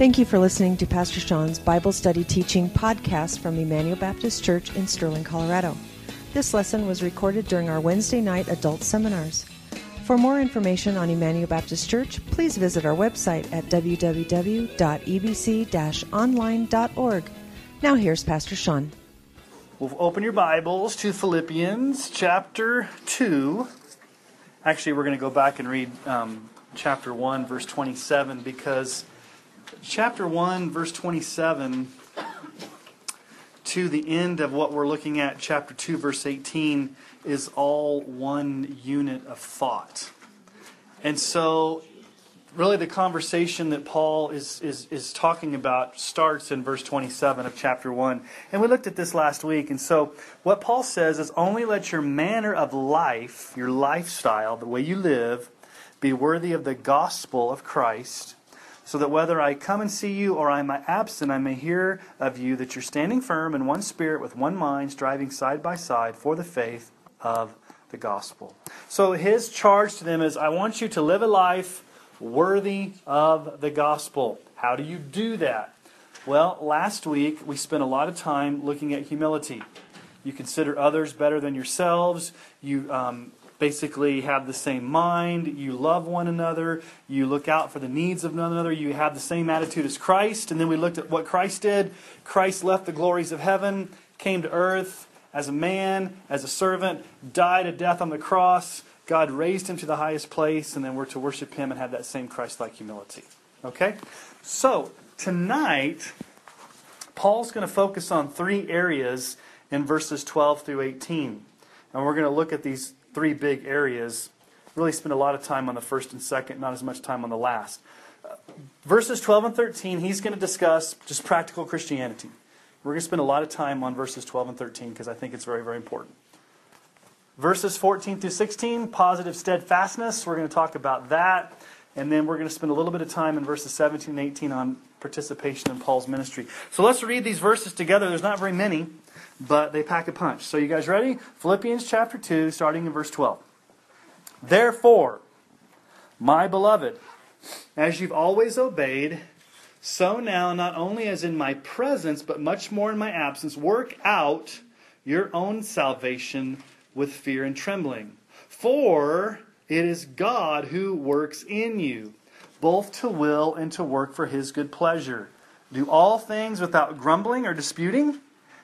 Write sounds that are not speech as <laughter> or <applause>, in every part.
Thank you for listening to Pastor Sean's Bible Study Teaching podcast from Emmanuel Baptist Church in Sterling, Colorado. This lesson was recorded during our Wednesday night adult seminars. For more information on Emmanuel Baptist Church, please visit our website at www.ebc online.org. Now here's Pastor Sean. We'll open your Bibles to Philippians chapter 2. Actually, we're going to go back and read um, chapter 1, verse 27, because chapter 1, verse 27 to the end of what we're looking at, chapter 2, verse 18, is all one unit of thought. And so, really, the conversation that Paul is, is, is talking about starts in verse 27 of chapter 1. And we looked at this last week. And so, what Paul says is only let your manner of life, your lifestyle, the way you live, be worthy of the gospel of Christ so that whether I come and see you or I am absent, I may hear of you that you're standing firm in one spirit with one mind, striving side by side for the faith of the gospel. So his charge to them is I want you to live a life worthy of the gospel. How do you do that? Well, last week we spent a lot of time looking at humility. You consider others better than yourselves. You um, basically have the same mind, you love one another, you look out for the needs of one another, you have the same attitude as Christ. And then we looked at what Christ did. Christ left the glories of heaven, came to earth as a man, as a servant, died a death on the cross. God raised him to the highest place, and then we're to worship him and have that same Christ like humility. Okay? So, tonight, Paul's going to focus on three areas in verses 12 through 18. And we're going to look at these three big areas. Really spend a lot of time on the first and second, not as much time on the last. Uh, verses 12 and 13, he's going to discuss just practical Christianity. We're going to spend a lot of time on verses 12 and 13 because I think it's very, very important. Verses 14 through 16, positive steadfastness. We're going to talk about that. And then we're going to spend a little bit of time in verses 17 and 18 on participation in Paul's ministry. So let's read these verses together. There's not very many but they pack a punch. So, you guys ready? Philippians chapter 2, starting in verse 12. Therefore, my beloved, as you've always obeyed, so now, not only as in my presence, but much more in my absence, work out your own salvation with fear and trembling. For it is God who works in you, both to will and to work for his good pleasure. Do all things without grumbling or disputing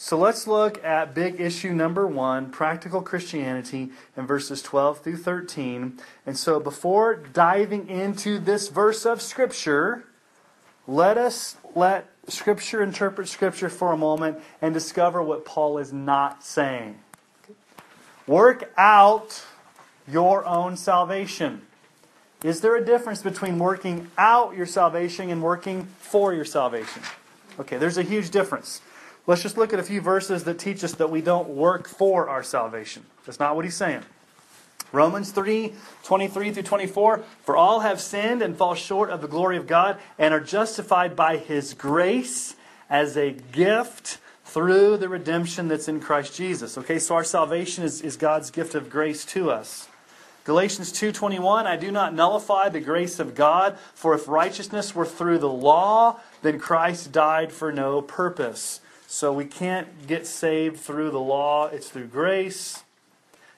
So let's look at big issue number one practical Christianity in verses 12 through 13. And so before diving into this verse of Scripture, let us let Scripture interpret Scripture for a moment and discover what Paul is not saying. Work out your own salvation. Is there a difference between working out your salvation and working for your salvation? Okay, there's a huge difference. Let's just look at a few verses that teach us that we don't work for our salvation. That's not what he's saying. Romans 3 23 through 24. For all have sinned and fall short of the glory of God and are justified by his grace as a gift through the redemption that's in Christ Jesus. Okay, so our salvation is, is God's gift of grace to us. Galatians 2:21 I do not nullify the grace of God for if righteousness were through the law then Christ died for no purpose. So we can't get saved through the law, it's through grace.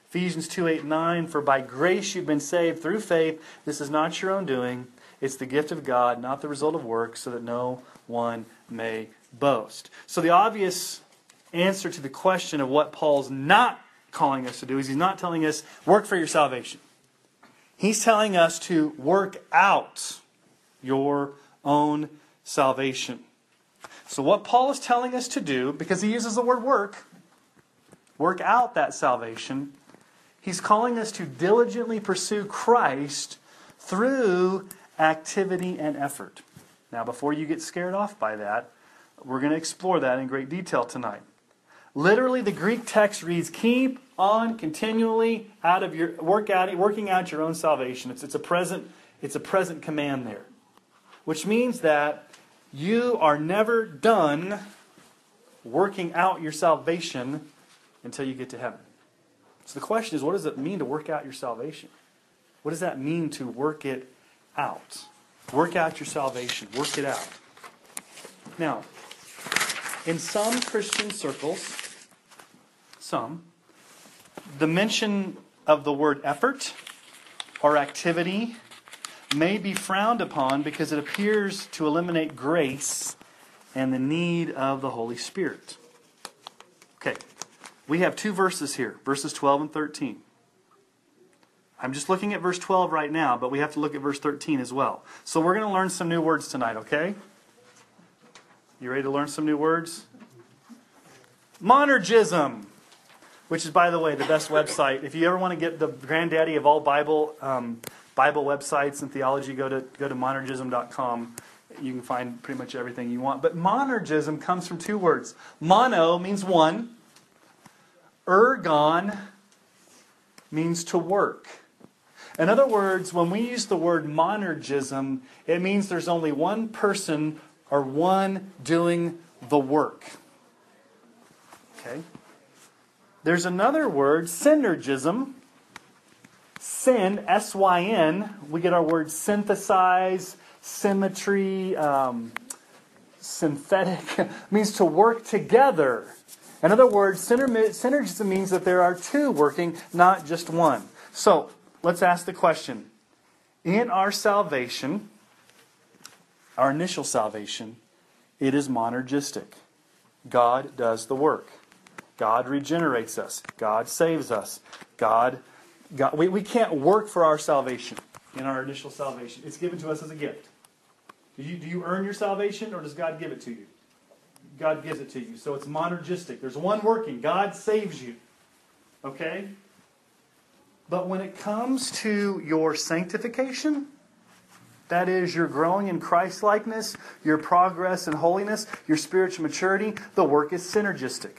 Ephesians 2 8 9, for by grace you've been saved through faith. This is not your own doing, it's the gift of God, not the result of works, so that no one may boast. So the obvious answer to the question of what Paul's not calling us to do is he's not telling us, work for your salvation. He's telling us to work out your own salvation. So, what Paul is telling us to do, because he uses the word work, work out that salvation, he's calling us to diligently pursue Christ through activity and effort. Now, before you get scared off by that, we're going to explore that in great detail tonight. Literally, the Greek text reads, "Keep on continually out of your work out, working out your own salvation." It's, it's a present, it's a present command there, which means that you are never done working out your salvation until you get to heaven. So the question is, what does it mean to work out your salvation? What does that mean to work it out? Work out your salvation. Work it out. Now, in some Christian circles, some, the mention of the word effort or activity may be frowned upon because it appears to eliminate grace and the need of the Holy Spirit. Okay, we have two verses here, verses 12 and 13. I'm just looking at verse 12 right now, but we have to look at verse 13 as well. So we're going to learn some new words tonight, okay? You ready to learn some new words? Monergism, which is, by the way, the best website. If you ever want to get the granddaddy of all Bible um, Bible websites and theology, go to go to monergism.com. You can find pretty much everything you want. But monergism comes from two words. Mono means one. Ergon means to work. In other words, when we use the word monergism, it means there's only one person or one doing the work. Okay? There's another word, synergism. Syn, S Y N, we get our word synthesize, symmetry, um, synthetic, <laughs> means to work together. In other words, synergism means that there are two working, not just one. So, let's ask the question In our salvation, our initial salvation, it is monergistic. God does the work. God regenerates us. God saves us. God, God we, we can't work for our salvation in our initial salvation. It's given to us as a gift. Do you, do you earn your salvation or does God give it to you? God gives it to you. So it's monergistic. There's one working. God saves you. Okay? But when it comes to your sanctification, that is, your growing in Christ likeness, your progress in holiness, your spiritual maturity, the work is synergistic.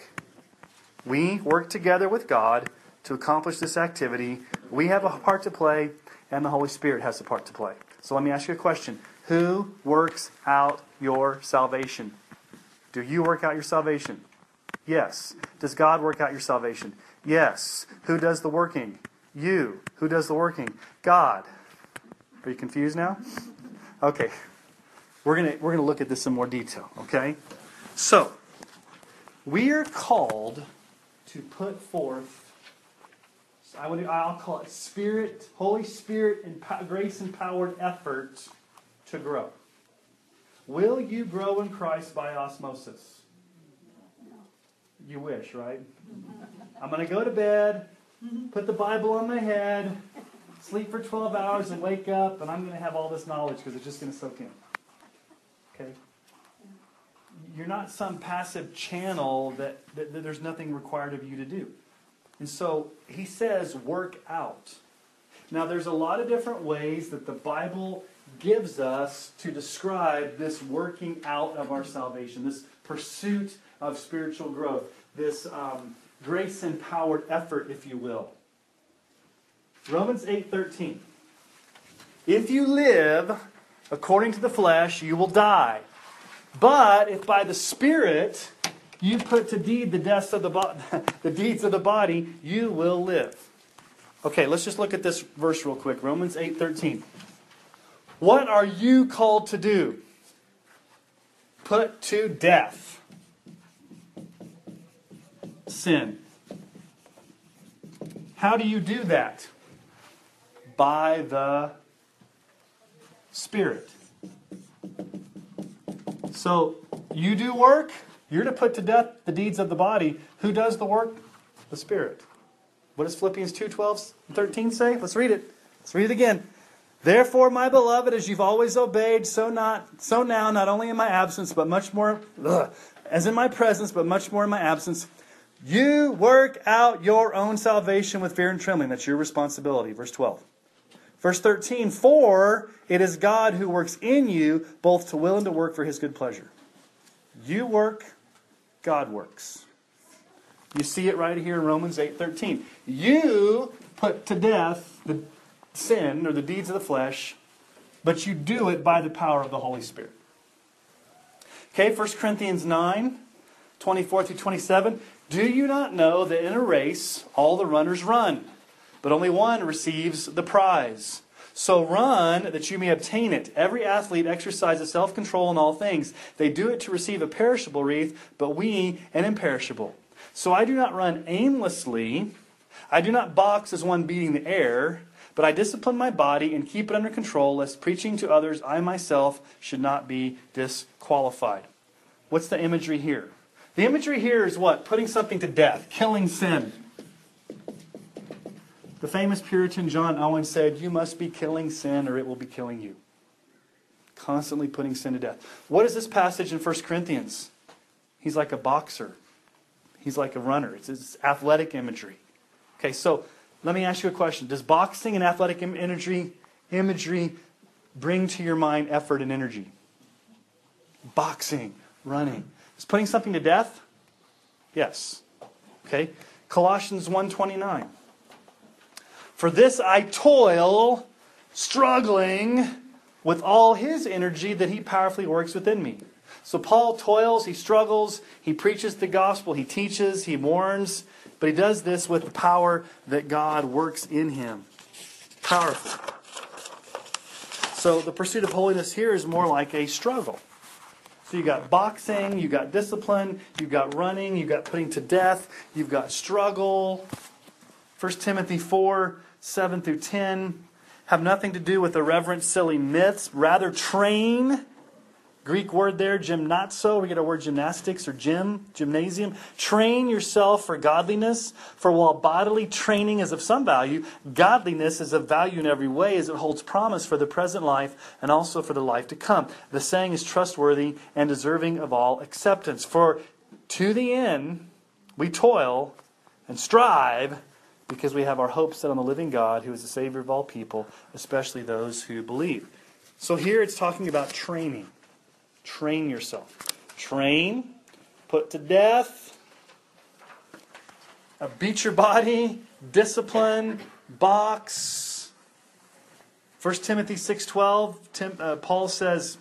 We work together with God to accomplish this activity. We have a part to play, and the Holy Spirit has a part to play. So let me ask you a question Who works out your salvation? Do you work out your salvation? Yes. Does God work out your salvation? Yes. Who does the working? You. Who does the working? God. Are you confused now? Okay. We're going we're going to look at this in more detail, okay? So, we are called to put forth I would I'll call it spirit, Holy Spirit and grace empowered effort to grow. Will you grow in Christ by osmosis? You wish, right? I'm going to go to bed, put the Bible on my head, sleep for 12 hours and wake up, and I'm going to have all this knowledge because it's just going to soak in. Okay? You're not some passive channel that, that, that there's nothing required of you to do. And so he says, work out. Now, there's a lot of different ways that the Bible gives us to describe this working out of our salvation, this pursuit of spiritual growth, this um, grace empowered effort, if you will. Romans 8:13. If you live according to the flesh, you will die. But if by the Spirit you put to deed the deaths of the, bo- <laughs> the deeds of the body, you will live. Okay, let's just look at this verse real quick. Romans 8:13. What are you called to do? Put to death sin. How do you do that? by the Spirit. So you do work, you're to put to death the deeds of the body. Who does the work? The Spirit. What does Philippians 2 12 13 say? Let's read it. Let's read it again. Therefore, my beloved, as you've always obeyed, so not so now, not only in my absence, but much more ugh, as in my presence, but much more in my absence, you work out your own salvation with fear and trembling. That's your responsibility. Verse 12. Verse 13, for it is God who works in you both to will and to work for his good pleasure. You work, God works. You see it right here in Romans 8:13. You put to death the sin or the deeds of the flesh, but you do it by the power of the Holy Spirit. Okay, 1 Corinthians 9, 24 through 27. Do you not know that in a race all the runners run, but only one receives the prize? So run that you may obtain it. Every athlete exercises self control in all things. They do it to receive a perishable wreath, but we an imperishable. So I do not run aimlessly. I do not box as one beating the air, but I discipline my body and keep it under control, lest preaching to others I myself should not be disqualified. What's the imagery here? The imagery here is what? Putting something to death, killing sin. The famous Puritan John Owen said, You must be killing sin or it will be killing you. Constantly putting sin to death. What is this passage in 1 Corinthians? He's like a boxer, he's like a runner. It's, it's athletic imagery. Okay, so let me ask you a question. Does boxing and athletic imagery, imagery bring to your mind effort and energy? Boxing, running. Is putting something to death? Yes. Okay. Colossians 1:29. For this I toil, struggling with all his energy that he powerfully works within me. So Paul toils, he struggles, he preaches the gospel, he teaches, he warns, but he does this with the power that God works in him. Powerful. So the pursuit of holiness here is more like a struggle. So you got boxing, you got discipline, you got running, you got putting to death, you've got struggle. 1 Timothy 4 7 through 10 have nothing to do with irreverent, silly myths. Rather, train Greek word there, gymnazo. We get our word gymnastics or gym, gymnasium. Train yourself for godliness. For while bodily training is of some value, godliness is of value in every way as it holds promise for the present life and also for the life to come. The saying is trustworthy and deserving of all acceptance. For to the end we toil and strive because we have our hope set on the living God who is the Savior of all people, especially those who believe. So here it's talking about training. Train yourself. Train, put to death, uh, beat your body, discipline, box. 1 Timothy 6.12, Tim, uh, Paul says,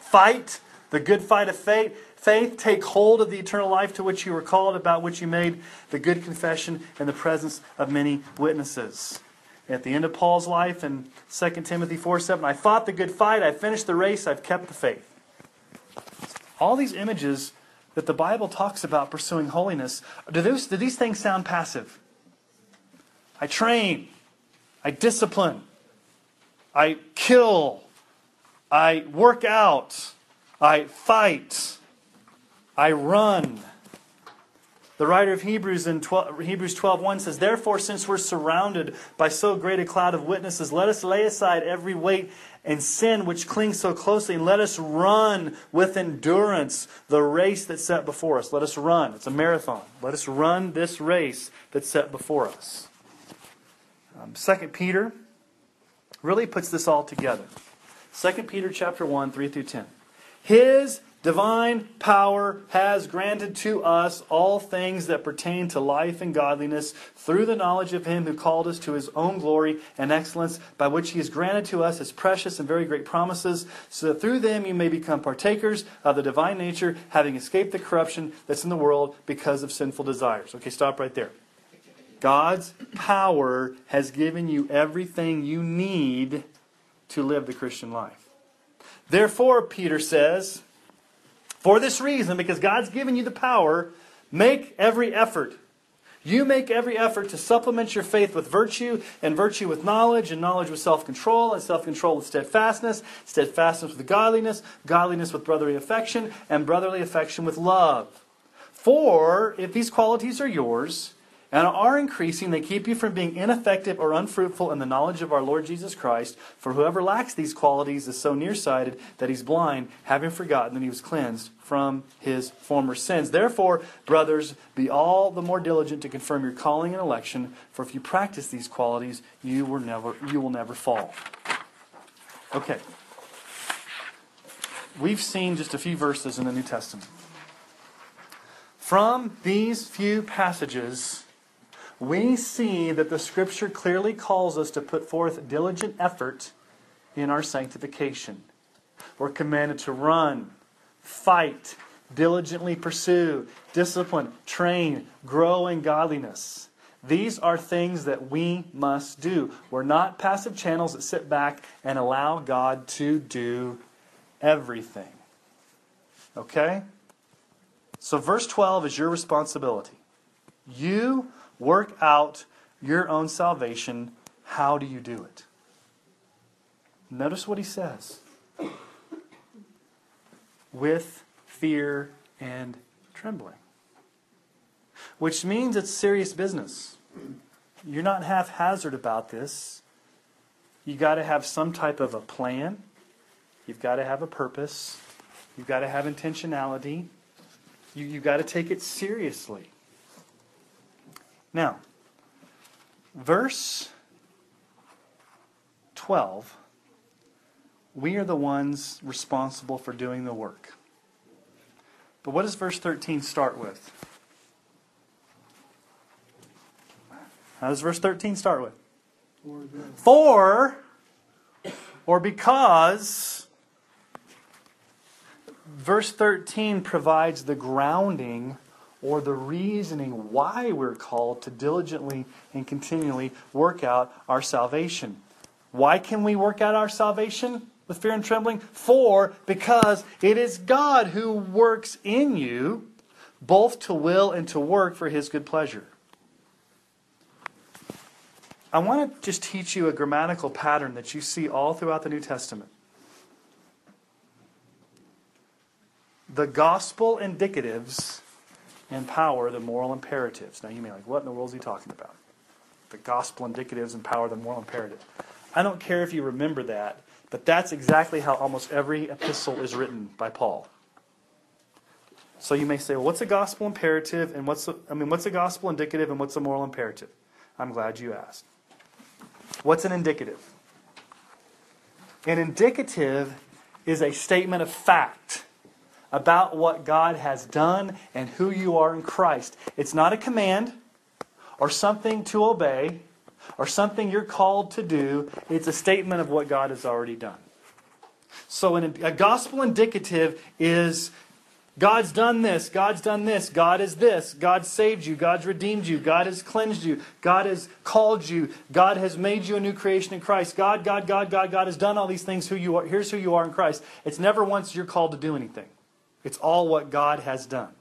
Fight the good fight of faith. Faith, take hold of the eternal life to which you were called, about which you made the good confession in the presence of many witnesses. At the end of Paul's life in 2 Timothy 4 7, I fought the good fight, I finished the race, I've kept the faith. All these images that the Bible talks about pursuing holiness, do, those, do these things sound passive? I train, I discipline, I kill, I work out, I fight, I run. The writer of Hebrews in 12, Hebrews 12:1 says, "Therefore since we're surrounded by so great a cloud of witnesses, let us lay aside every weight and sin which clings so closely, and let us run with endurance the race that's set before us. Let us run. It's a marathon. Let us run this race that's set before us." Um, 2 Peter really puts this all together. 2 Peter chapter 1, 3 through 10. His divine power has granted to us all things that pertain to life and godliness through the knowledge of him who called us to his own glory and excellence, by which he has granted to us his precious and very great promises, so that through them you may become partakers of the divine nature, having escaped the corruption that's in the world because of sinful desires. Okay, stop right there. God's power has given you everything you need to live the Christian life. Therefore, Peter says, for this reason, because God's given you the power, make every effort. You make every effort to supplement your faith with virtue, and virtue with knowledge, and knowledge with self control, and self control with steadfastness, steadfastness with godliness, godliness with brotherly affection, and brotherly affection with love. For if these qualities are yours, and are increasing, they keep you from being ineffective or unfruitful in the knowledge of our Lord Jesus Christ. For whoever lacks these qualities is so nearsighted that he's blind, having forgotten that he was cleansed from his former sins. Therefore, brothers, be all the more diligent to confirm your calling and election, for if you practice these qualities, you will never, you will never fall. Okay. We've seen just a few verses in the New Testament. From these few passages, we see that the Scripture clearly calls us to put forth diligent effort in our sanctification. We're commanded to run, fight, diligently pursue, discipline, train, grow in godliness. These are things that we must do. We're not passive channels that sit back and allow God to do everything. Okay? So, verse 12 is your responsibility. You work out your own salvation. How do you do it? Notice what he says with fear and trembling, which means it's serious business. You're not haphazard about this. You've got to have some type of a plan. You've got to have a purpose. You've got to have intentionality. You, you've got to take it seriously. Now, verse 12, we are the ones responsible for doing the work. But what does verse 13 start with? How does verse 13 start with? For, or because. Verse 13 provides the grounding or the reasoning why we're called to diligently and continually work out our salvation. Why can we work out our salvation with fear and trembling? For, because it is God who works in you both to will and to work for his good pleasure. I want to just teach you a grammatical pattern that you see all throughout the New Testament. The gospel indicatives empower the moral imperatives. Now you may be like, what in the world is he talking about? The gospel indicatives and power the moral imperative. I don't care if you remember that, but that's exactly how almost every epistle is written by Paul. So you may say, well, what's a gospel imperative and what's a, I mean, what's a gospel indicative and what's a moral imperative? I'm glad you asked. What's an indicative? An indicative is a statement of fact about what God has done and who you are in Christ. It's not a command or something to obey or something you're called to do. It's a statement of what God has already done. So, a gospel indicative is God's done this, God's done this, God is this, God saved you, God's redeemed you, God has cleansed you, God has called you, God has made you a new creation in Christ. God, God, God, God, God has done all these things. Who you are, here's who you are in Christ. It's never once you're called to do anything. It's all what God has done.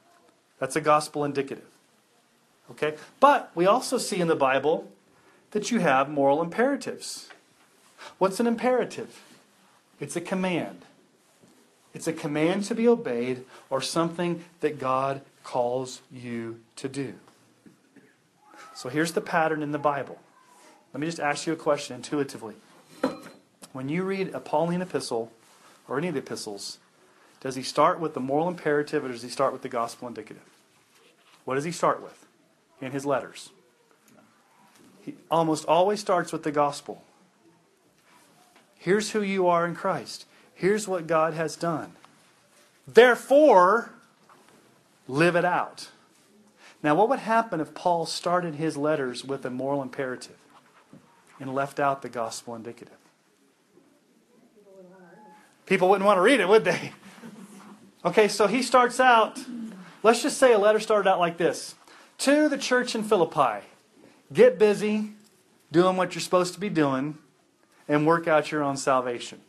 That's a gospel indicative. Okay? But we also see in the Bible that you have moral imperatives. What's an imperative? It's a command. It's a command to be obeyed or something that God calls you to do. So here's the pattern in the Bible. Let me just ask you a question intuitively. When you read a Pauline epistle or any of the epistles, does he start with the moral imperative or does he start with the gospel indicative? What does he start with in his letters? He almost always starts with the gospel. Here's who you are in Christ. Here's what God has done. Therefore, live it out. Now, what would happen if Paul started his letters with a moral imperative and left out the gospel indicative? People wouldn't want to read it, would they? Okay, so he starts out, let's just say a letter started out like this To the church in Philippi, get busy doing what you're supposed to be doing and work out your own salvation.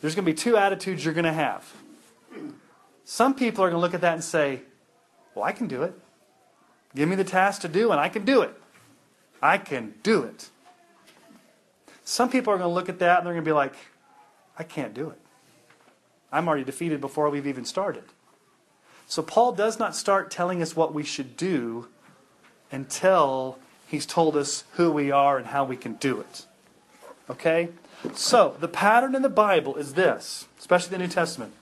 There's going to be two attitudes you're going to have. Some people are going to look at that and say, Well, I can do it. Give me the task to do, and I can do it. I can do it. Some people are going to look at that and they're going to be like, I can't do it. I'm already defeated before we've even started. So Paul does not start telling us what we should do until he's told us who we are and how we can do it. Okay? So, the pattern in the Bible is this, especially the New Testament.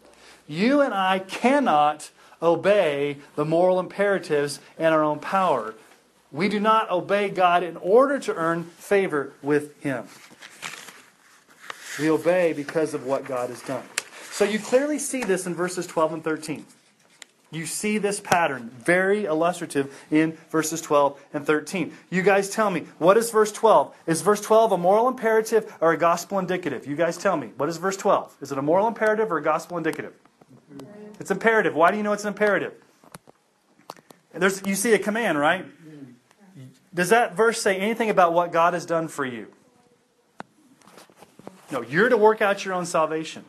You and I cannot obey the moral imperatives in our own power. We do not obey God in order to earn favor with Him. We obey because of what God has done. So you clearly see this in verses 12 and 13. You see this pattern, very illustrative in verses 12 and 13. You guys tell me, what is verse 12? Is verse 12 a moral imperative or a gospel indicative? You guys tell me, what is verse 12? Is it a moral imperative or a gospel indicative? It's imperative. Why do you know it's an imperative? There's, you see a command, right? Does that verse say anything about what God has done for you? No, you're to work out your own salvation.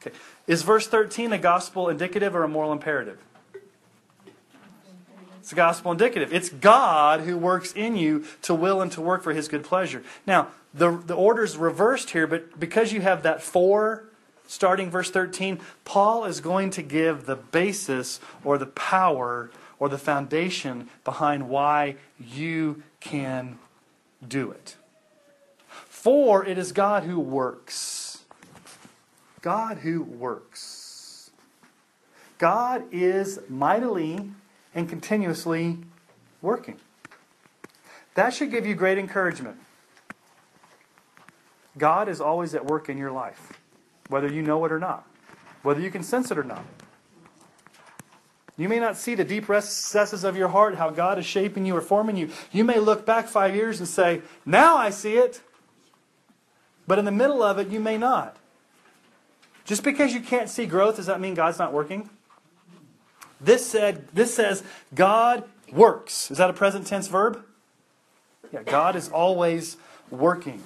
Okay. Is verse 13 a gospel indicative or a moral imperative? It's a gospel indicative. It's God who works in you to will and to work for his good pleasure. Now, the, the order's reversed here, but because you have that for starting verse 13, Paul is going to give the basis or the power or the foundation behind why you can do it. For it is God who works. God who works. God is mightily and continuously working. That should give you great encouragement. God is always at work in your life, whether you know it or not, whether you can sense it or not. You may not see the deep recesses of your heart, how God is shaping you or forming you. You may look back five years and say, Now I see it. But in the middle of it, you may not. Just because you can't see growth, does that mean God's not working? This said, this says God works. Is that a present tense verb? Yeah, God is always working.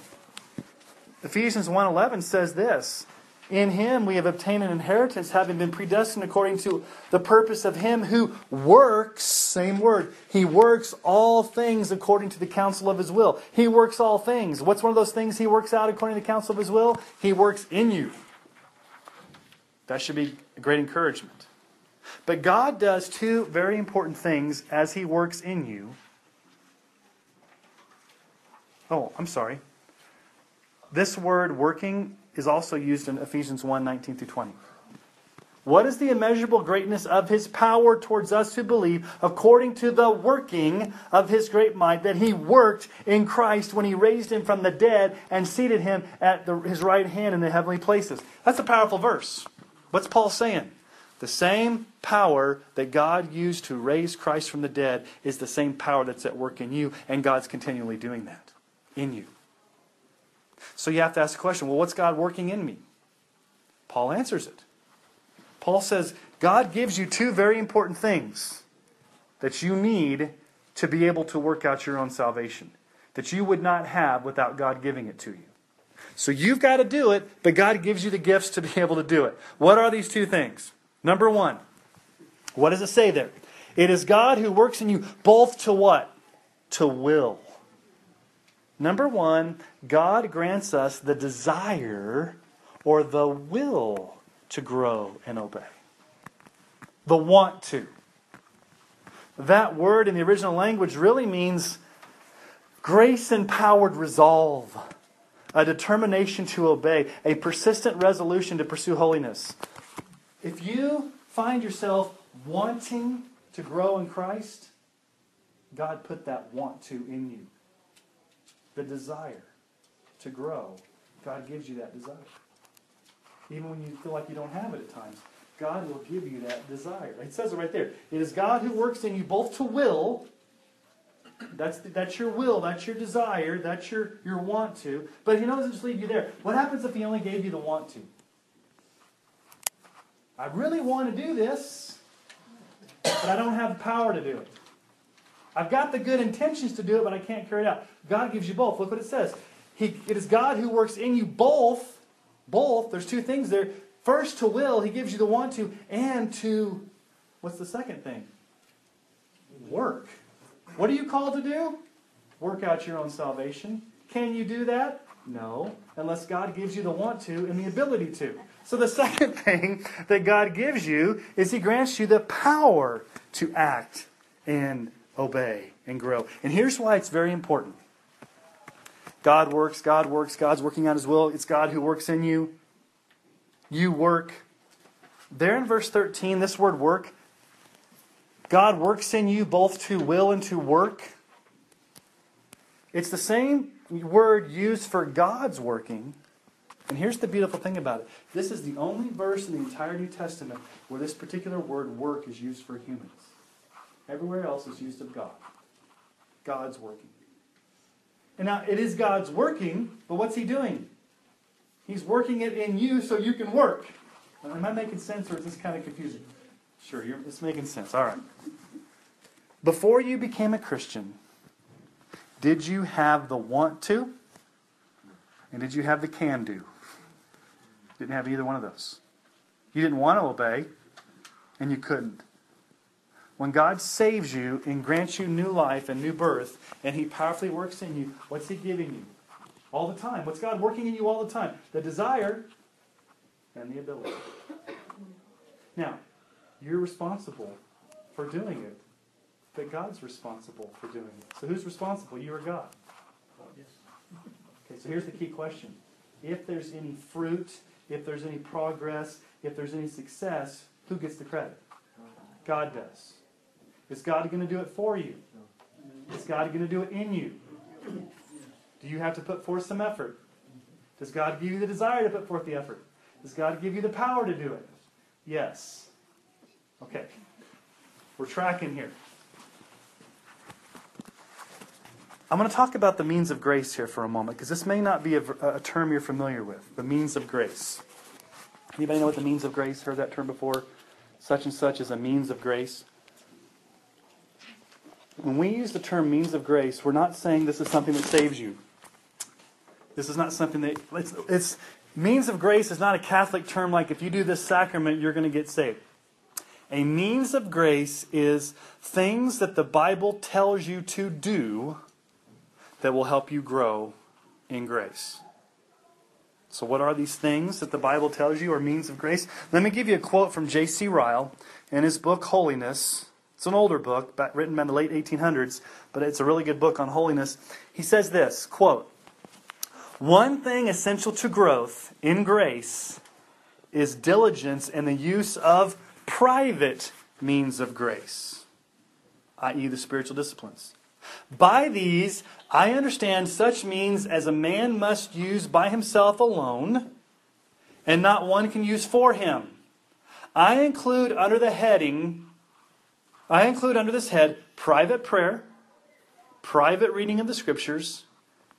Ephesians 1:11 says this, in him we have obtained an inheritance, having been predestined according to the purpose of him who works, same word, he works all things according to the counsel of his will. He works all things. What's one of those things he works out according to the counsel of his will? He works in you. That should be a great encouragement. But God does two very important things as he works in you. Oh, I'm sorry. This word working is also used in Ephesians 1 19 through 20. What is the immeasurable greatness of his power towards us who believe, according to the working of his great might that he worked in Christ when he raised him from the dead and seated him at the, his right hand in the heavenly places? That's a powerful verse. What's Paul saying? The same power that God used to raise Christ from the dead is the same power that's at work in you, and God's continually doing that in you. So you have to ask the question well, what's God working in me? Paul answers it. Paul says, God gives you two very important things that you need to be able to work out your own salvation, that you would not have without God giving it to you. So you've got to do it, but God gives you the gifts to be <laughs> able to do it. What are these two things? Number one, what does it say there? It is God who works in you both to what? To will Number one, God grants us the desire or the will to grow and obey. The want to. That word in the original language really means grace empowered resolve, a determination to obey, a persistent resolution to pursue holiness. If you find yourself wanting to grow in Christ, God put that want to in you the desire to grow, God gives you that desire. Even when you feel like you don't have it at times, God will give you that desire. It says it right there. It is God who works in you both to will. That's, that's your will, that's your desire, that's your, your want to. But He doesn't just leave you there. What happens if He only gave you the want to? I really want to do this, but I don't have the power to do it. I've got the good intentions to do it, but I can't carry it out. God gives you both. Look what it says. He, it is God who works in you both. Both. There's two things there. First, to will, He gives you the want to, and to, what's the second thing? Work. What are you called to do? Work out your own salvation. Can you do that? No, unless God gives you the want to and the ability to. So the <laughs> second thing that God gives you is He grants you the power to act and obey and grow. And here's why it's very important God works, God works, God's working out His will. It's God who works in you. You work. There in verse 13, this word work, God works in you both to will and to work. It's the same word used for God's working. And here's the beautiful thing about it this is the only verse in the entire New Testament where this particular word work is used for humans. Everywhere else is used of God. God's working. And now it is God's working, but what's He doing? He's working it in you so you can work. Am I making sense or is this kind of confusing? Sure, it's making sense. All right. Before you became a Christian, did you have the want to? And did you have the can do? Didn't have either one of those. You didn't want to obey, and you couldn't. When God saves you and grants you new life and new birth, and He powerfully works in you, what's He giving you? All the time. What's God working in you all the time? The desire and the ability. Now, you're responsible for doing it, but God's responsible for doing it. So who's responsible? You or God? Okay, so here's the key question. If there's any fruit, if there's any progress, if there's any success, who gets the credit? God does. Is God going to do it for you? Is God going to do it in you? Do you have to put forth some effort? Does God give you the desire to put forth the effort? Does God give you the power to do it? Yes. Okay. We're tracking here. I'm going to talk about the means of grace here for a moment because this may not be a, a, term you're familiar with. The means of grace. Anybody know what the means of grace? Heard that term before? Such and such is a means of grace. When we use the term means of grace, we're not saying this is something that saves you. This is not something that it's, it's means of grace is not a Catholic term like if you do this sacrament, you're going to get saved. A means of grace is things that the Bible tells you to do that will help you grow in grace. So, what are these things that the Bible tells you are means of grace? Let me give you a quote from J.C. Ryle in his book Holiness. It's an older book, written in the late 1800s, but it's a really good book on holiness. He says this quote, One thing essential to growth in grace is diligence in the use of private means of grace, i.e., the spiritual disciplines. By these, I understand such means as a man must use by himself alone, and not one can use for him. I include under the heading, I include under this head private prayer, private reading of the scriptures,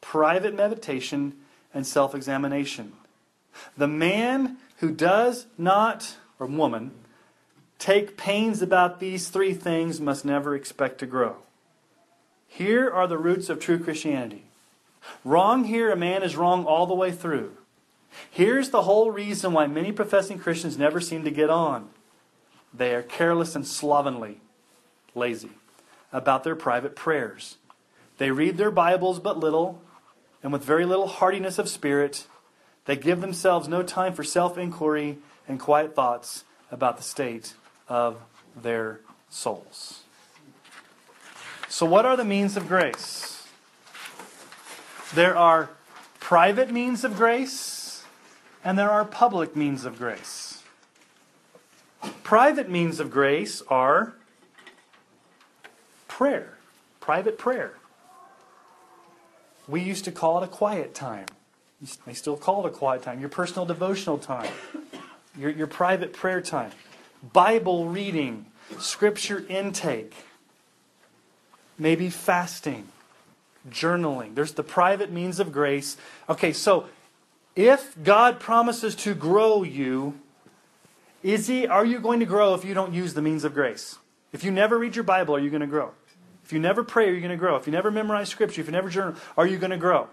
private meditation, and self examination. The man who does not, or woman, take pains about these three things must never expect to grow. Here are the roots of true Christianity. Wrong here, a man is wrong all the way through. Here's the whole reason why many professing Christians never seem to get on. They are careless and slovenly, lazy, about their private prayers. They read their Bibles but little, and with very little heartiness of spirit. They give themselves no time for self inquiry and quiet thoughts about the state of their souls. So, what are the means of grace? There are private means of grace, and there are public means of grace. Private means of grace are prayer, private prayer. We used to call it a quiet time. They still call it a quiet time, your personal devotional time, your, your private prayer time. Bible reading, scripture intake, maybe fasting, journaling. There's the private means of grace. Okay, so if God promises to grow you, is he are you going to grow if you don't use the means of grace? If you never read your Bible, are you going to grow? If you never pray, are you going to grow? If you never memorize scripture, if you never journal, are you going to grow?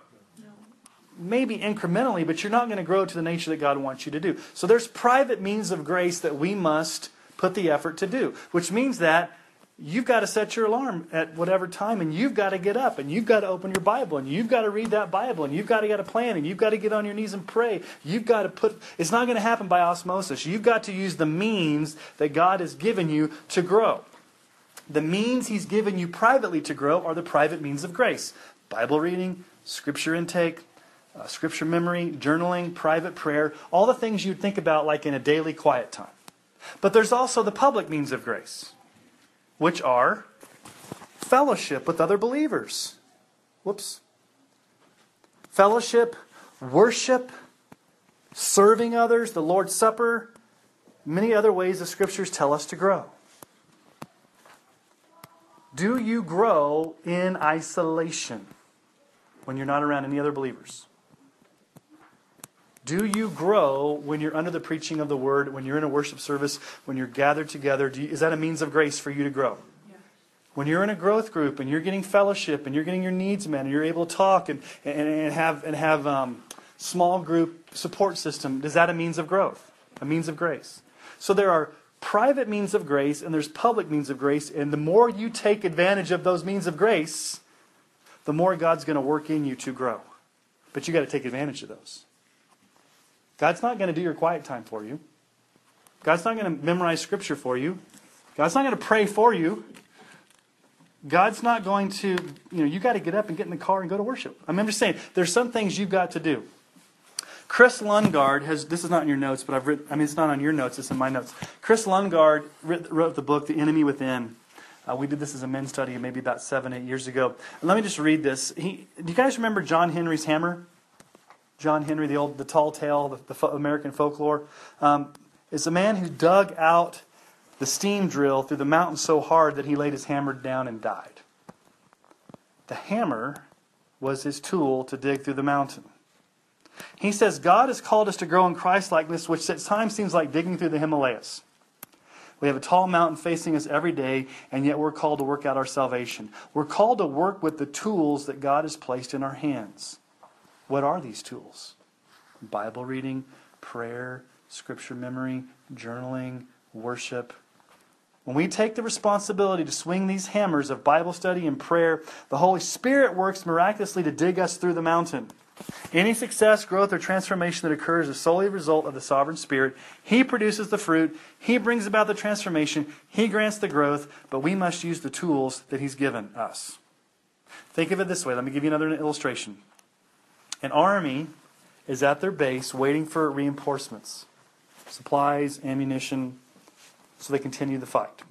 Maybe incrementally, but you're not going to grow to the nature that God wants you to do. So there's private means of grace that we must put the effort to do, which means that you've got to set your alarm at whatever time and you've got to get up and you've got to open your Bible and you've got to read that Bible and you've got to get a plan and you've got to get on your knees and pray. You've got to put, it's not going to happen by osmosis. You've got to use the means that God has given you to grow. The means He's given you privately to grow are the private means of grace Bible reading, scripture intake, uh, scripture memory, journaling, private prayer, all the things you'd think about like in a daily quiet time. But there's also the public means of grace which are fellowship with other believers. Whoops. Fellowship, worship, serving others, the Lord's Supper, many other ways the scriptures tell us to grow. Do you grow in isolation when you're not around any other believers? Do you grow when you're under the preaching of the word, when you're in a worship service, when you're gathered together? You, is that a means of grace for you to grow? When you're in a growth group and you're getting fellowship and you're getting your needs met and you're able to talk and, and, and have, and have um, small group support system, is that a means of growth? A means of grace? So there are private means of grace and there's public means of grace. And the more you take advantage of those means of grace, the more God's going to work in you to grow. But you got to take advantage of those. God's not going to do your quiet time for you. God's not going to memorize scripture for you. God's not going to pray for you. God's not going to, you know, you got to get up and get in the car and go to worship. I'm just saying, there's some things you've got to do. Kris Lundgaard has, this is not in your notes, but I've written, I mean, it's not on your notes, it's in my notes. Kris Lundgaard wrote the book, The Enemy Within. Uh, we did this as a men's study maybe about seven, eight years ago. And let me just read this. He, do you guys remember John Henry's hammer? John Henry, the old, the tall tale, the, the American folklore, um, is a man who dug out the steam drill through the mountain so hard that he laid his hammer down and died. The hammer was his tool to dig through the mountain. He says God has called us to grow in Christ likeness, which at times seems like digging through the Himalayas. We have a tall mountain facing us every day, and yet we're called to work out our salvation. We're called to work with the tools that God has placed in our hands. What are these tools? Bible reading, prayer, scripture memory, journaling, worship. When we take the responsibility to swing these hammers of Bible study and prayer, the Holy Spirit works miraculously to dig us through the mountain. Any success, growth, or transformation that occurs is solely a result of the sovereign Spirit. He produces the fruit, He brings about the transformation, He grants the growth, but we must use the tools that He's given us. Think of it this way. Let me give you another illustration. An army is at their base waiting for reinforcements, supplies, ammunition, so they continue the fight.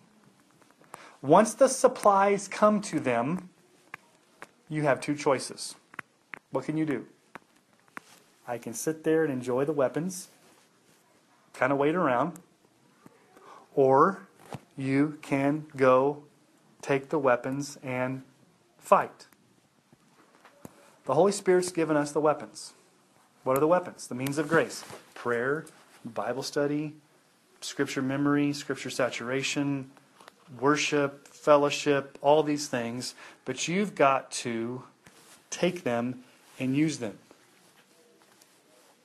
Once the supplies come to them, you have two choices. What can you do? I can sit there and enjoy the weapons, kind of wait around, or you can go take the weapons and fight. The Holy Spirit's given us the weapons. What are the weapons? The means of grace prayer, Bible study, scripture memory, scripture saturation, worship, fellowship, all these things. But you've got to take them and use them.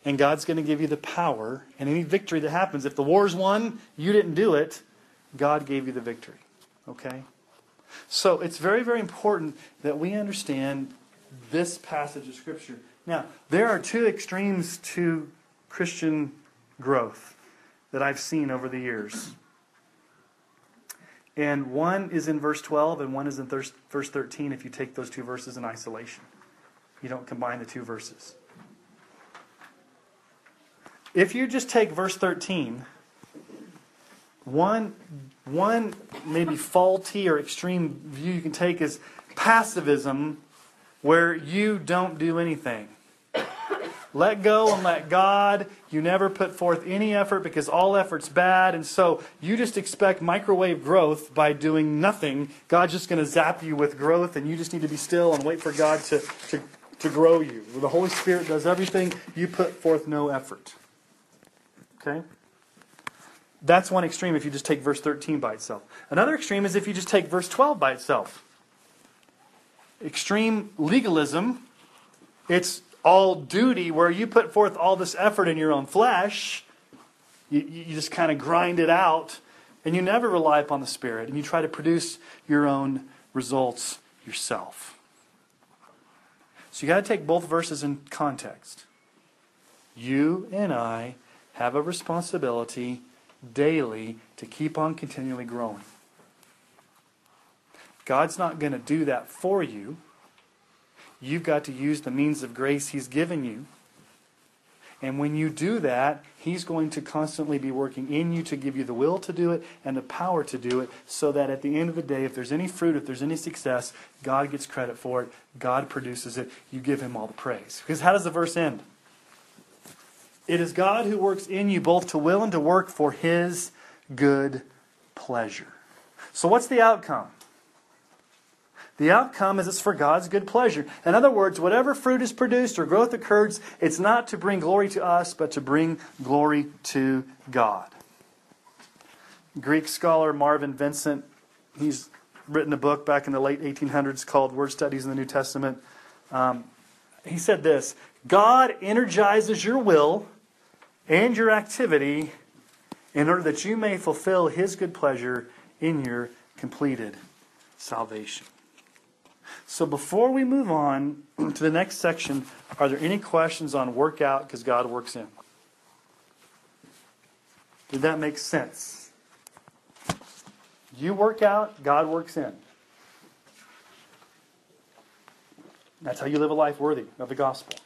And God's going to give you the power and any victory that happens. If the war's won, you didn't do it, God gave you the victory. Okay? So it's very, very important that we understand this passage of Scripture. Now, there are two extremes to Christian growth that I've seen over the years. And one is in verse 12, and one is in verse 13 if you take those two verses in isolation. You don't combine the two verses. If you just take verse 13, one, one maybe faulty or extreme view you can take is passivism where you don't do anything. Let go and let God. You never put forth any effort because all effort's bad. And so you just expect microwave growth by doing nothing. God's just going to zap you with growth, and you just need to be still and wait for God to, to, to grow you. The Holy Spirit does everything. You put forth no effort. Okay? That's one extreme if you just take verse 13 by itself. Another extreme is if you just take verse 12 by itself extreme legalism, it's all duty where you put forth all this effort in your own flesh. You, you just kind of grind it out and you never rely upon the Spirit, and you try to produce your own results yourself. So you got to take both verses in context. You and I have a responsibility daily to keep on continually growing. God's not going to do that for you. You've got to use the means of grace He's given you. And when you do that, He's going to constantly be working in you to give you the will to do it and the power to do it, so that at the end of the day, if there's any fruit, if there's any success, God gets credit for it. God produces it. You give Him all the praise. Because how does the verse end? It is God who works in you both to will and to work for His good pleasure. So, what's the outcome? The outcome is it's for God's good pleasure. In other words, whatever fruit is produced or growth occurs, it's not to bring glory to us, but to bring glory to God. Greek scholar Marvin Vincent, he's written a book back in the late 1800s called Word Studies in the New Testament. Um, he said this God energizes your will and your activity in order that you may fulfill His good pleasure in your completed salvation. So before we move on <clears throat> to the next section, are there any questions on workout because God works in? Did that make sense? You work out, God works in. That's how you live a life worthy of the gospel.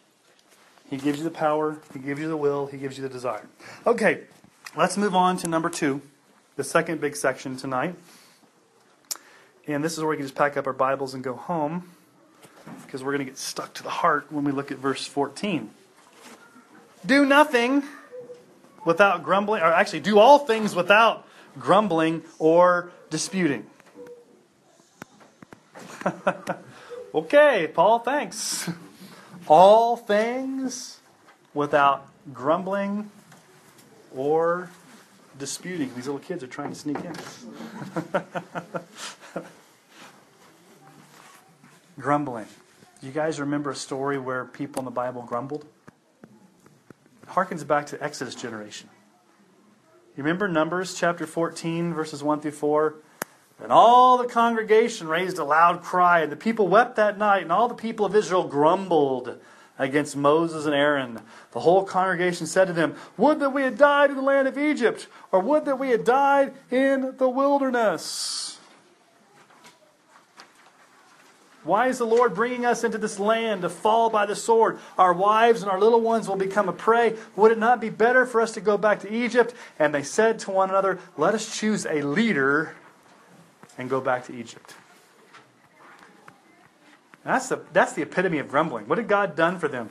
He gives you the power, He gives you the will, He gives you the desire. Okay, let's move on to number two, the second big section tonight. And this is where we can just pack up our Bibles and go home because we're going to get stuck to the heart when we look at verse 14. Do nothing without grumbling, or actually, do all things without grumbling or disputing. <laughs> okay, Paul, thanks. All things without grumbling or disputing. These little kids are trying to sneak in. <laughs> Grumbling. Do you guys remember a story where people in the Bible grumbled? It harkens back to Exodus generation. You remember Numbers chapter 14, verses 1 through 4? And all the congregation raised a loud cry, and the people wept that night, and all the people of Israel grumbled against Moses and Aaron. The whole congregation said to them, Would that we had died in the land of Egypt, or would that we had died in the wilderness. Why is the Lord bringing us into this land to fall by the sword? Our wives and our little ones will become a prey. Would it not be better for us to go back to Egypt? And they said to one another, Let us choose a leader and go back to Egypt. That's the, that's the epitome of grumbling. What had God done for them?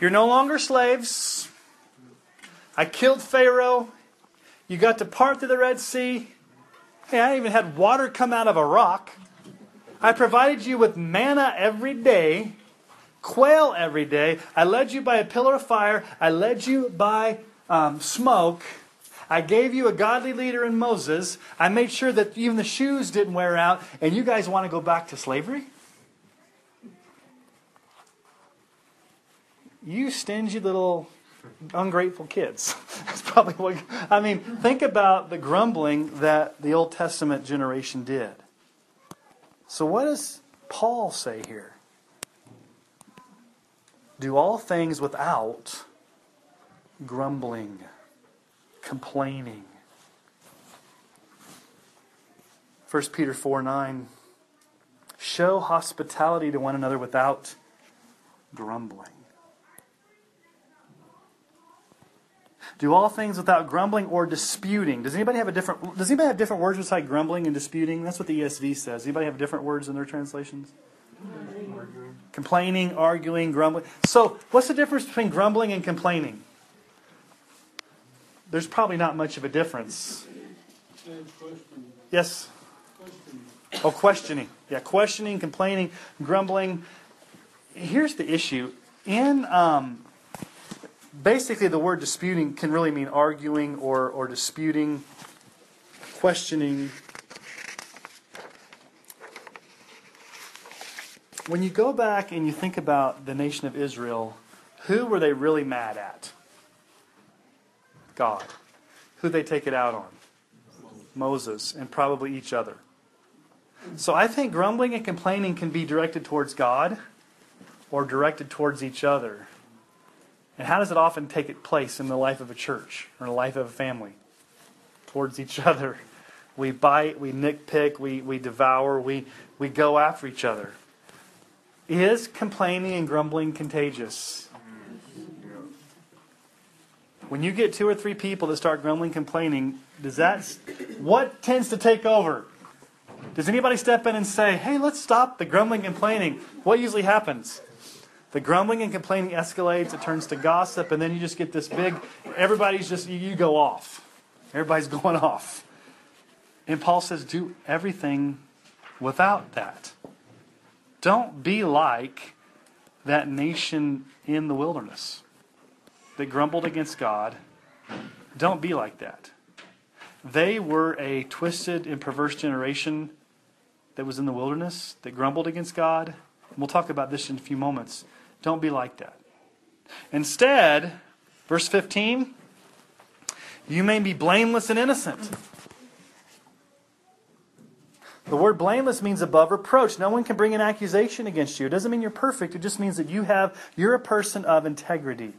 You're no longer slaves. I killed Pharaoh. You got to part through the Red Sea. Hey, I even had water come out of a rock. I provided you with manna every day, quail every day. I led you by a pillar of fire. I led you by um, smoke. I gave you a godly leader in Moses. I made sure that even the shoes didn't wear out. And you guys want to go back to slavery? You stingy little ungrateful kids. <laughs> That's probably what I mean. Think about the grumbling that the Old Testament generation did. So, what does Paul say here? Do all things without grumbling, complaining. 1 Peter 4 9. Show hospitality to one another without grumbling. Do all things without grumbling or disputing. Does anybody have a different does anybody have different words beside grumbling and disputing? That's what the ESV says. Anybody have different words in their translations? Arguing. Complaining, arguing, grumbling. So, what's the difference between grumbling and complaining? There's probably not much of a difference. Yes? Oh, questioning. Yeah, questioning, complaining, grumbling. Here's the issue. In um, basically, the word disputing can really mean arguing or, or disputing, questioning. When you go back and you think about the nation of Israel, who were they really mad at? God. Who they take it out on? Moses, and probably each other. So I think grumbling and complaining can be directed towards God or directed towards each other. And how does it often take place in the life of a church or in the life of a family? Towards each <laughs> other. We bite, we nitpick, we, we devour, we, we go after each other. Is complaining and grumbling contagious? When you get two or three people that start grumbling, complaining, does that what tends to take over? Does anybody step in and say, "Hey, let's stop the grumbling complaining"? What usually happens? The grumbling and complaining escalates, it turns to gossip, and then you just get this big everybody's just you go off. Everybody's <laughs> going off. And Paul says, do everything without that. Don't be like that nation in the wilderness that grumbled against God. Don't be like that. They were a twisted and perverse generation that was in the wilderness that grumbled against God. And we'll talk about this in a few moments. Don't be like that. Instead, verse 15, you may be blameless and innocent. The word blameless means above reproach. No one can bring an accusation against you. It doesn't mean you're perfect. It just means that you have you're a person of integrity.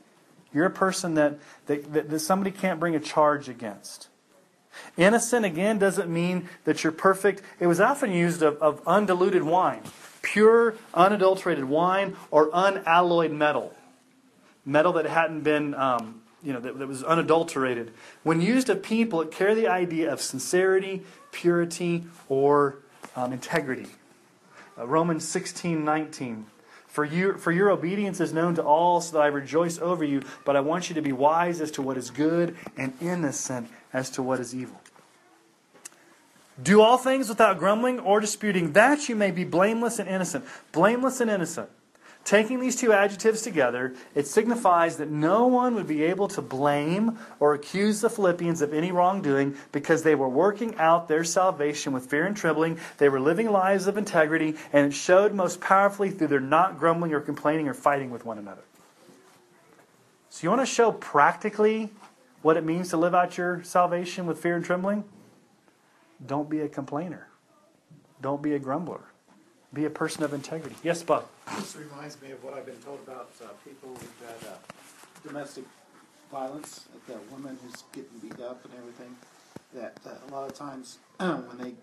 You're a person that, that, that, that somebody can't bring a charge against. Innocent, again, doesn't mean that you're perfect. It was often used of, of undiluted wine, pure, unadulterated wine, or unalloyed metal. Metal that hadn't been, um, you know, that, that was unadulterated. When used of people, it carried the idea of sincerity, purity, or um, integrity. Uh, Romans 16 19. For, you, for your obedience is known to all, so that I rejoice over you. But I want you to be wise as to what is good and innocent as to what is evil. Do all things without grumbling or disputing, that you may be blameless and innocent. Blameless and innocent. Taking these two adjectives together, it signifies that no one would be able to blame or accuse the Philippians of any wrongdoing because they were working out their salvation with fear and trembling. They were living lives of integrity, and it showed most powerfully through their not grumbling or complaining or fighting with one another. So, you want to show practically what it means to live out your salvation with fear and trembling? Don't be a complainer, don't be a grumbler. Be a person of integrity. Yes, Bob. This reminds me of what I've been told about uh, people who've had uh, domestic violence, like that woman who's getting beat up and everything. That uh, a lot of times <clears throat> when they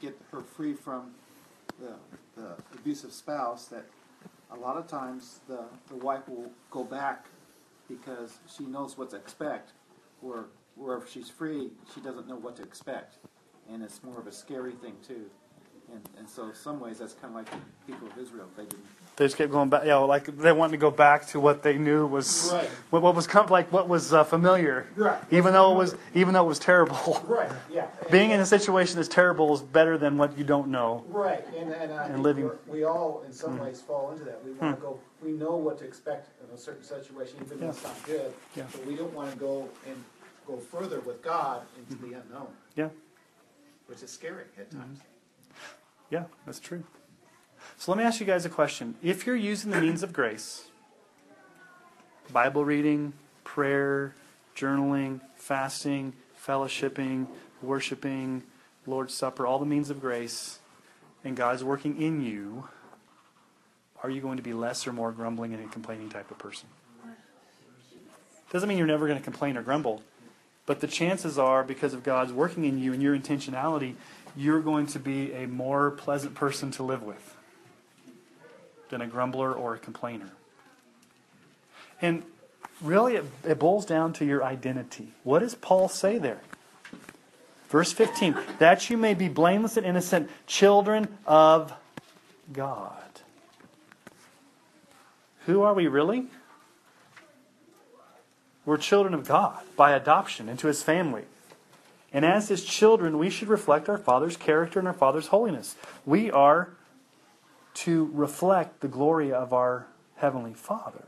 get her free from the, the abusive spouse, that a lot of times the, the wife will go back because she knows what to expect. or where if she's free, she doesn't know what to expect. And it's more of a scary thing, too. And, and so, in some ways, that's kind of like the people of Israel. They didn't. They just kept going back. Yeah, like they wanted to go back to what they knew was Right. what, what was com- like what was uh, familiar. Right. Even though it was even though it was terrible. <laughs> Right. Yeah. <laughs> Being in a situation that's terrible is better than what you don't know. Right, and, and I And living- we're- all, in some mm. ways, fall into that. We hmm. want to go, we know what to expect in a certain situation, even though it's not good. Yeah. But we don't want to go and go further with God into mm-hmm. the unknown, Yeah. Which is scary at times. Mm-hmm. Yeah, that's true. So let me ask you guys a question. If you're using the means of grace, Bible reading, prayer, journaling, fasting, fellowshipping, worshiping, Lord's Supper, all the means of grace, and God's working in you, are you going to be less or more grumbling and a complaining type of person? Doesn't mean you're never going to complain or grumble, but the chances are, because of God's working in you and your intentionality, you're going to be a more pleasant person to live with than a grumbler or a complainer. And really, it, it boils down to your identity. What does Paul say there? Verse 15 that you may be blameless and innocent, children of God. Who are we really? We're children of God by adoption into his family. And as his children, we should reflect our Father's character and our Father's holiness. We are to reflect the glory of our heavenly Father.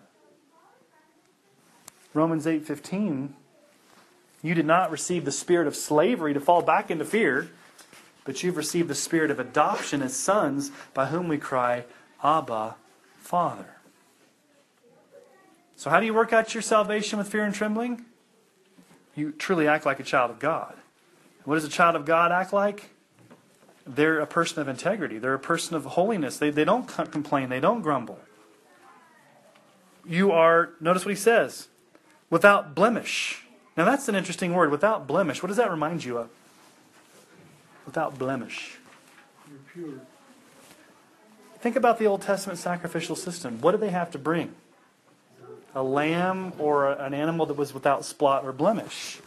Romans 8:15 You did not receive the spirit of slavery to fall back into fear, but you've received the spirit of adoption as sons by whom we cry, Abba, Father. So how do you work out your salvation with fear and trembling? you truly act like a child of God. What does a child of God act like? They're a person of integrity. They're a person of holiness. They, they don't complain. They don't grumble. You are, notice what he says, without blemish. Now that's an interesting word, without blemish. What does that remind you of? Without blemish. You're pure. Think about the Old Testament sacrificial system. What did they have to bring? A lamb or an animal that was without spot or blemish.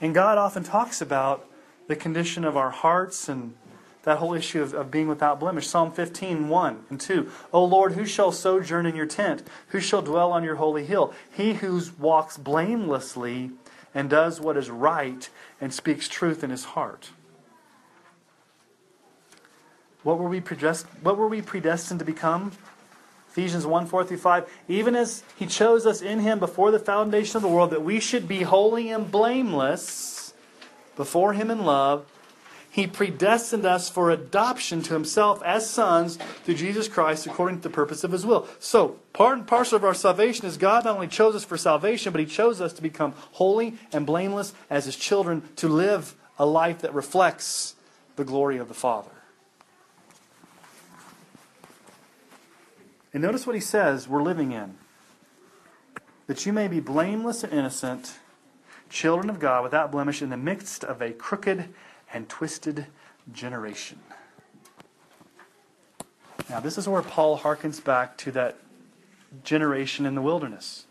And God often talks about the condition of our hearts and that whole issue of, of being without blemish. Psalm 15, 1 and 2. O Lord, who shall sojourn in your tent? Who shall dwell on your holy hill? He who walks blamelessly and does what is right and speaks truth in his heart. What were we what were we predestined to become? Ephesians 1 4 through 5. Even as he chose us in him before the foundation of the world, that we should be holy and blameless before him in love, he predestined us for adoption to himself as sons through Jesus Christ according to the purpose of his will. So, part and parcel of our salvation is God not only chose us for salvation, but he chose us to become holy and blameless as his children, to live a life that reflects the glory of the Father. And notice what he says we're living in. That you may be blameless and innocent, children of God without blemish in the midst of a crooked and twisted generation. Now, this is where Paul harkens back to that generation in the wilderness.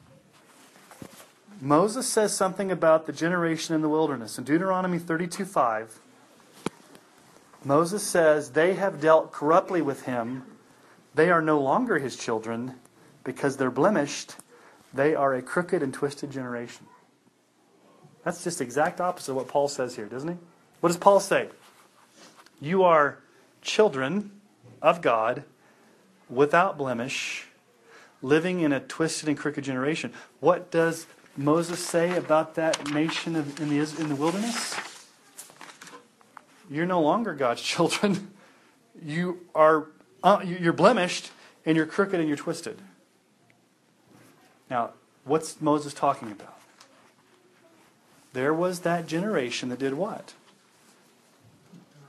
Moses says something about the generation in the wilderness. In Deuteronomy 32 5, Moses says, They have dealt corruptly with him they are no longer his children because they're blemished. They are a crooked and twisted generation. That's just the exact opposite of what Paul says here, doesn't he? What does Paul say? You are children of God without blemish, living in a twisted and crooked generation. What does Moses say about that nation in the, in the wilderness? You're no longer God's <laughs> children. You are uh, you're blemished and you're crooked and you're twisted. Now, what's Moses talking about? There was that generation that did what?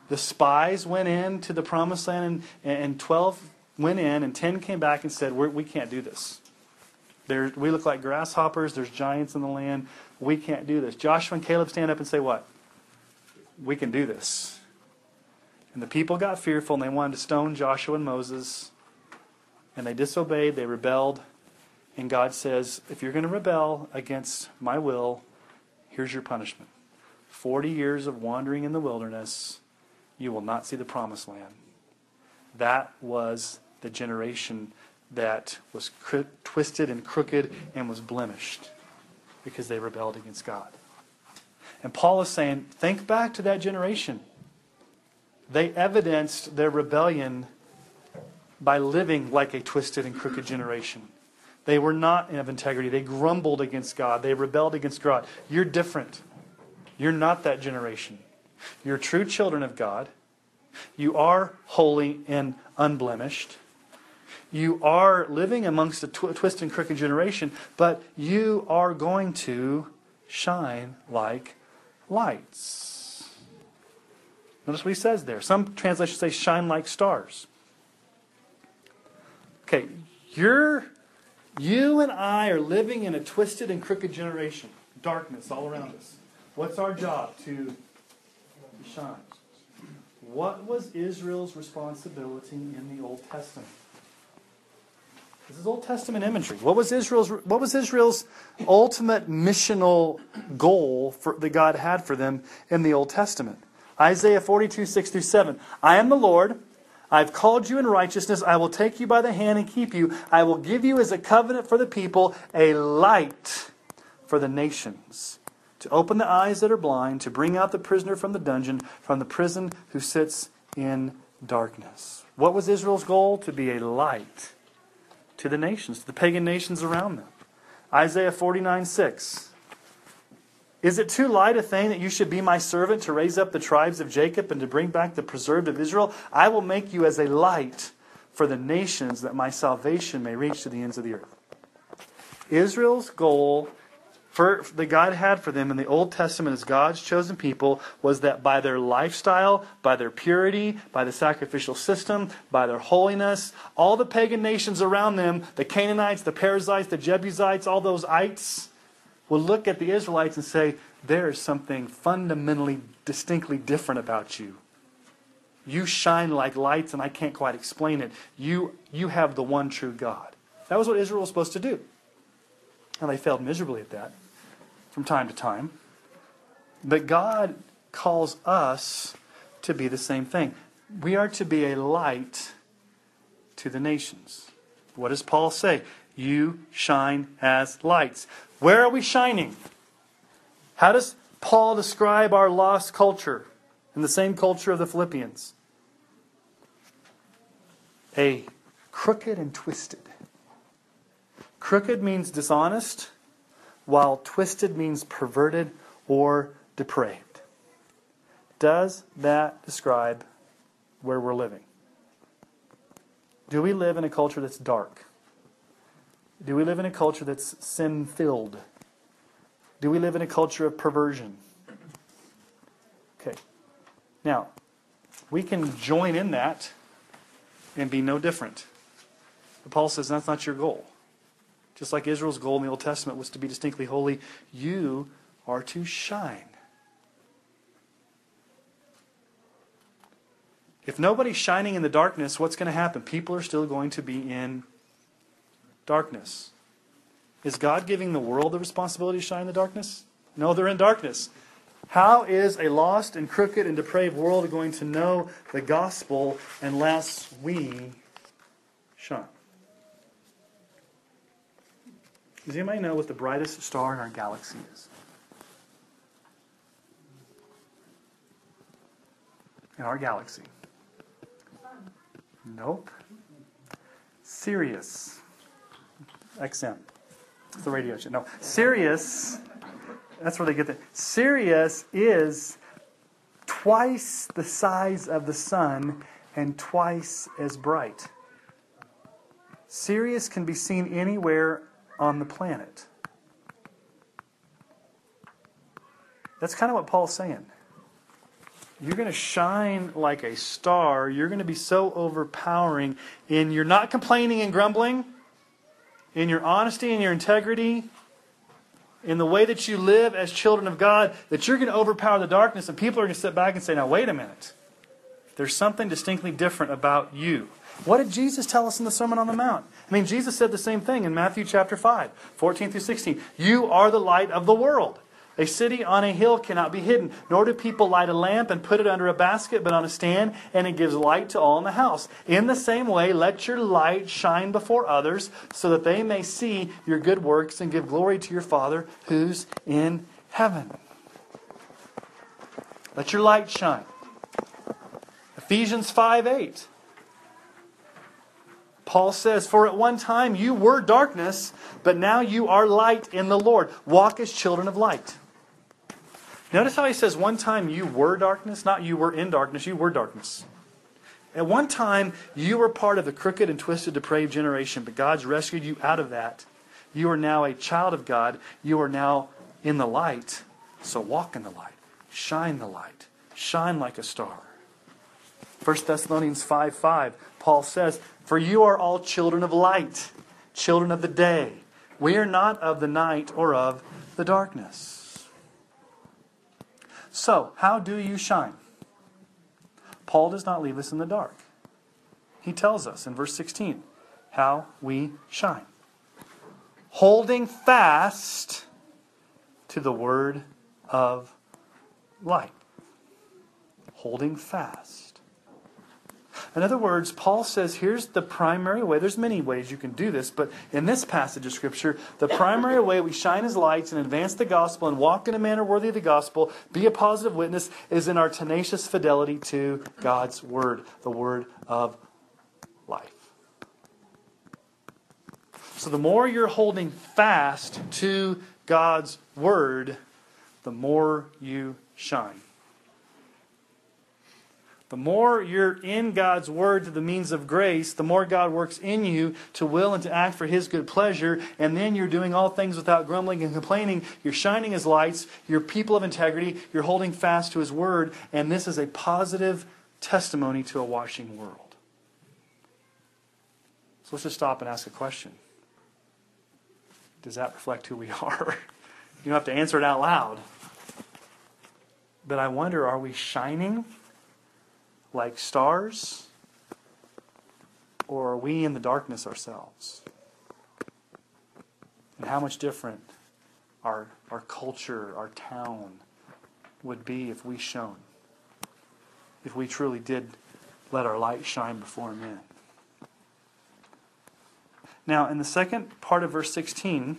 The spies went in to the promised land, and, and 12 went in, and 10 came back and said, We're, We can not do this. There, we look like grasshoppers. There's giants in the land. We can't do this. Joshua and Caleb stand up and say, What? We can do this. And the people got fearful and they wanted to stone Joshua and Moses. And they disobeyed, they rebelled. And God says, if you're going to rebel against my will, here's your punishment 40 years of wandering in the wilderness, you will not see the promised land. That was the generation that was cr- twisted and crooked and was blemished because they rebelled against God. And Paul is saying, think back to that generation. They evidenced their rebellion by living like a twisted and crooked generation. They were not of integrity. They grumbled against God. They rebelled against God. You're different. You're not that generation. You're true children of God. You are holy and unblemished. You are living amongst a tw- twisted and crooked generation, but you are going to shine like lights. Notice what he says there. Some translations say shine like stars. Okay, you're, you and I are living in a twisted and crooked generation. Darkness all around us. What's our job? To, shine. What was Israel's responsibility in the Old Testament? This is Old Testament imagery. What was Israel's what was Israel's ultimate missional goal for, that God had for them in the Old Testament? Isaiah 42, 6 through 7. I am the Lord. I've called you in righteousness. I will take you by the hand and keep you. I will give you as a covenant for the people, a light for the nations, to open the eyes that are blind, to bring out the prisoner from the dungeon, from the prison who sits in darkness. What was Israel's goal? To be a light to the nations, to the pagan nations around them. Isaiah 49, 6. Is it too light a thing that you should be my servant to raise up the tribes of Jacob and to bring back the preserved of Israel? I will make you as a light for the nations that my salvation may reach to the ends of the earth. Israel's goal for, that God had for them in the Old Testament as God's chosen people was that by their lifestyle, by their purity, by the sacrificial system, by their holiness, all the pagan nations around them, the Canaanites, the Perizzites, the Jebusites, all those ites, will look at the Israelites and say, There is something fundamentally, distinctly different about you. You shine like lights, and I can't quite explain it. You, you have the one true God. That was what Israel was supposed to do. And they failed miserably at that from time to time. But God calls us to be the same thing. We are to be a light to the nations. What does Paul say? You shine as lights. Where are we shining? How does Paul describe our lost culture in the same culture of the Philippians? A crooked and twisted. Crooked means dishonest while twisted means perverted or depraved. Does that describe where we're living? Do we live in a culture that's dark? Do we live in a culture that's sin filled? Do we live in a culture of perversion? Okay. Now, we can join in that and be no different. But Paul says that's not your goal. Just like Israel's goal in the Old Testament was to be distinctly holy, you are to shine. If nobody's shining in the darkness, what's going to happen? People are still going to be in darkness. Is God giving the world the responsibility to shine in the darkness? No, they're in darkness. How is a lost and crooked and depraved world going to know the gospel unless we shine? Does anybody know what the brightest star in our galaxy is? In our galaxy. Nope. Sirius. XM. It's the radio show. No. Sirius. That's where they get the. Sirius is twice the size of the sun and twice as bright. Sirius can be seen anywhere on the planet. That's kind of what Paul's saying. You're going to shine like a star. You're going to be so overpowering and you're not complaining and grumbling, in your honesty and your integrity, in the way that you live as children of God, that you're going to overpower the darkness, and people are going to sit back and say, Now, wait a minute. There's something distinctly different about you. What did Jesus tell us in the Sermon on the Mount? I mean, Jesus said the same thing in Matthew chapter 5, 14 through 16. You are the light of the world. A city on a hill cannot be hidden, nor do people light a lamp and put it under a basket, but on a stand, and it gives light to all in the house. In the same way, let your light shine before others, so that they may see your good works and give glory to your Father who's in heaven. Let your light shine. Ephesians 5 8. Paul says, For at one time you were darkness, but now you are light in the Lord. Walk as children of light. Notice how he says, One time you were darkness, not you were in darkness, you were darkness. At one time, you were part of the crooked and twisted, depraved generation, but God's rescued you out of that. You are now a child of God. You are now in the light. So walk in the light. Shine the light. Shine like a star. 1 Thessalonians 5 5, Paul says, For you are all children of light, children of the day. We are not of the night or of the darkness. So, how do you shine? Paul does not leave us in the dark. He tells us in verse 16 how we shine. Holding fast to the word of light. Holding fast. In other words, Paul says here's the primary way. There's many ways you can do this, but in this passage of Scripture, the primary way we shine as lights and advance the gospel and walk in a manner worthy of the gospel, be a positive witness, is in our tenacious fidelity to God's Word, the Word of life. So the more you're holding fast to God's Word, the more you shine. The more you're in God's Word to the means of grace, the more God works in you to will and to act for His good pleasure. And then you're doing all things without grumbling and complaining. You're shining His lights. You're people of integrity. You're holding fast to His Word. And this is a positive testimony to a washing world. So let's just stop and ask a question Does that reflect who we <laughs> are? You don't have to answer it out loud. But I wonder are we shining? Like stars? Or are we in the darkness ourselves? And how much different our, our culture, our town would be if we shone, if we truly did let our light shine before men. Now, in the second part of verse 16,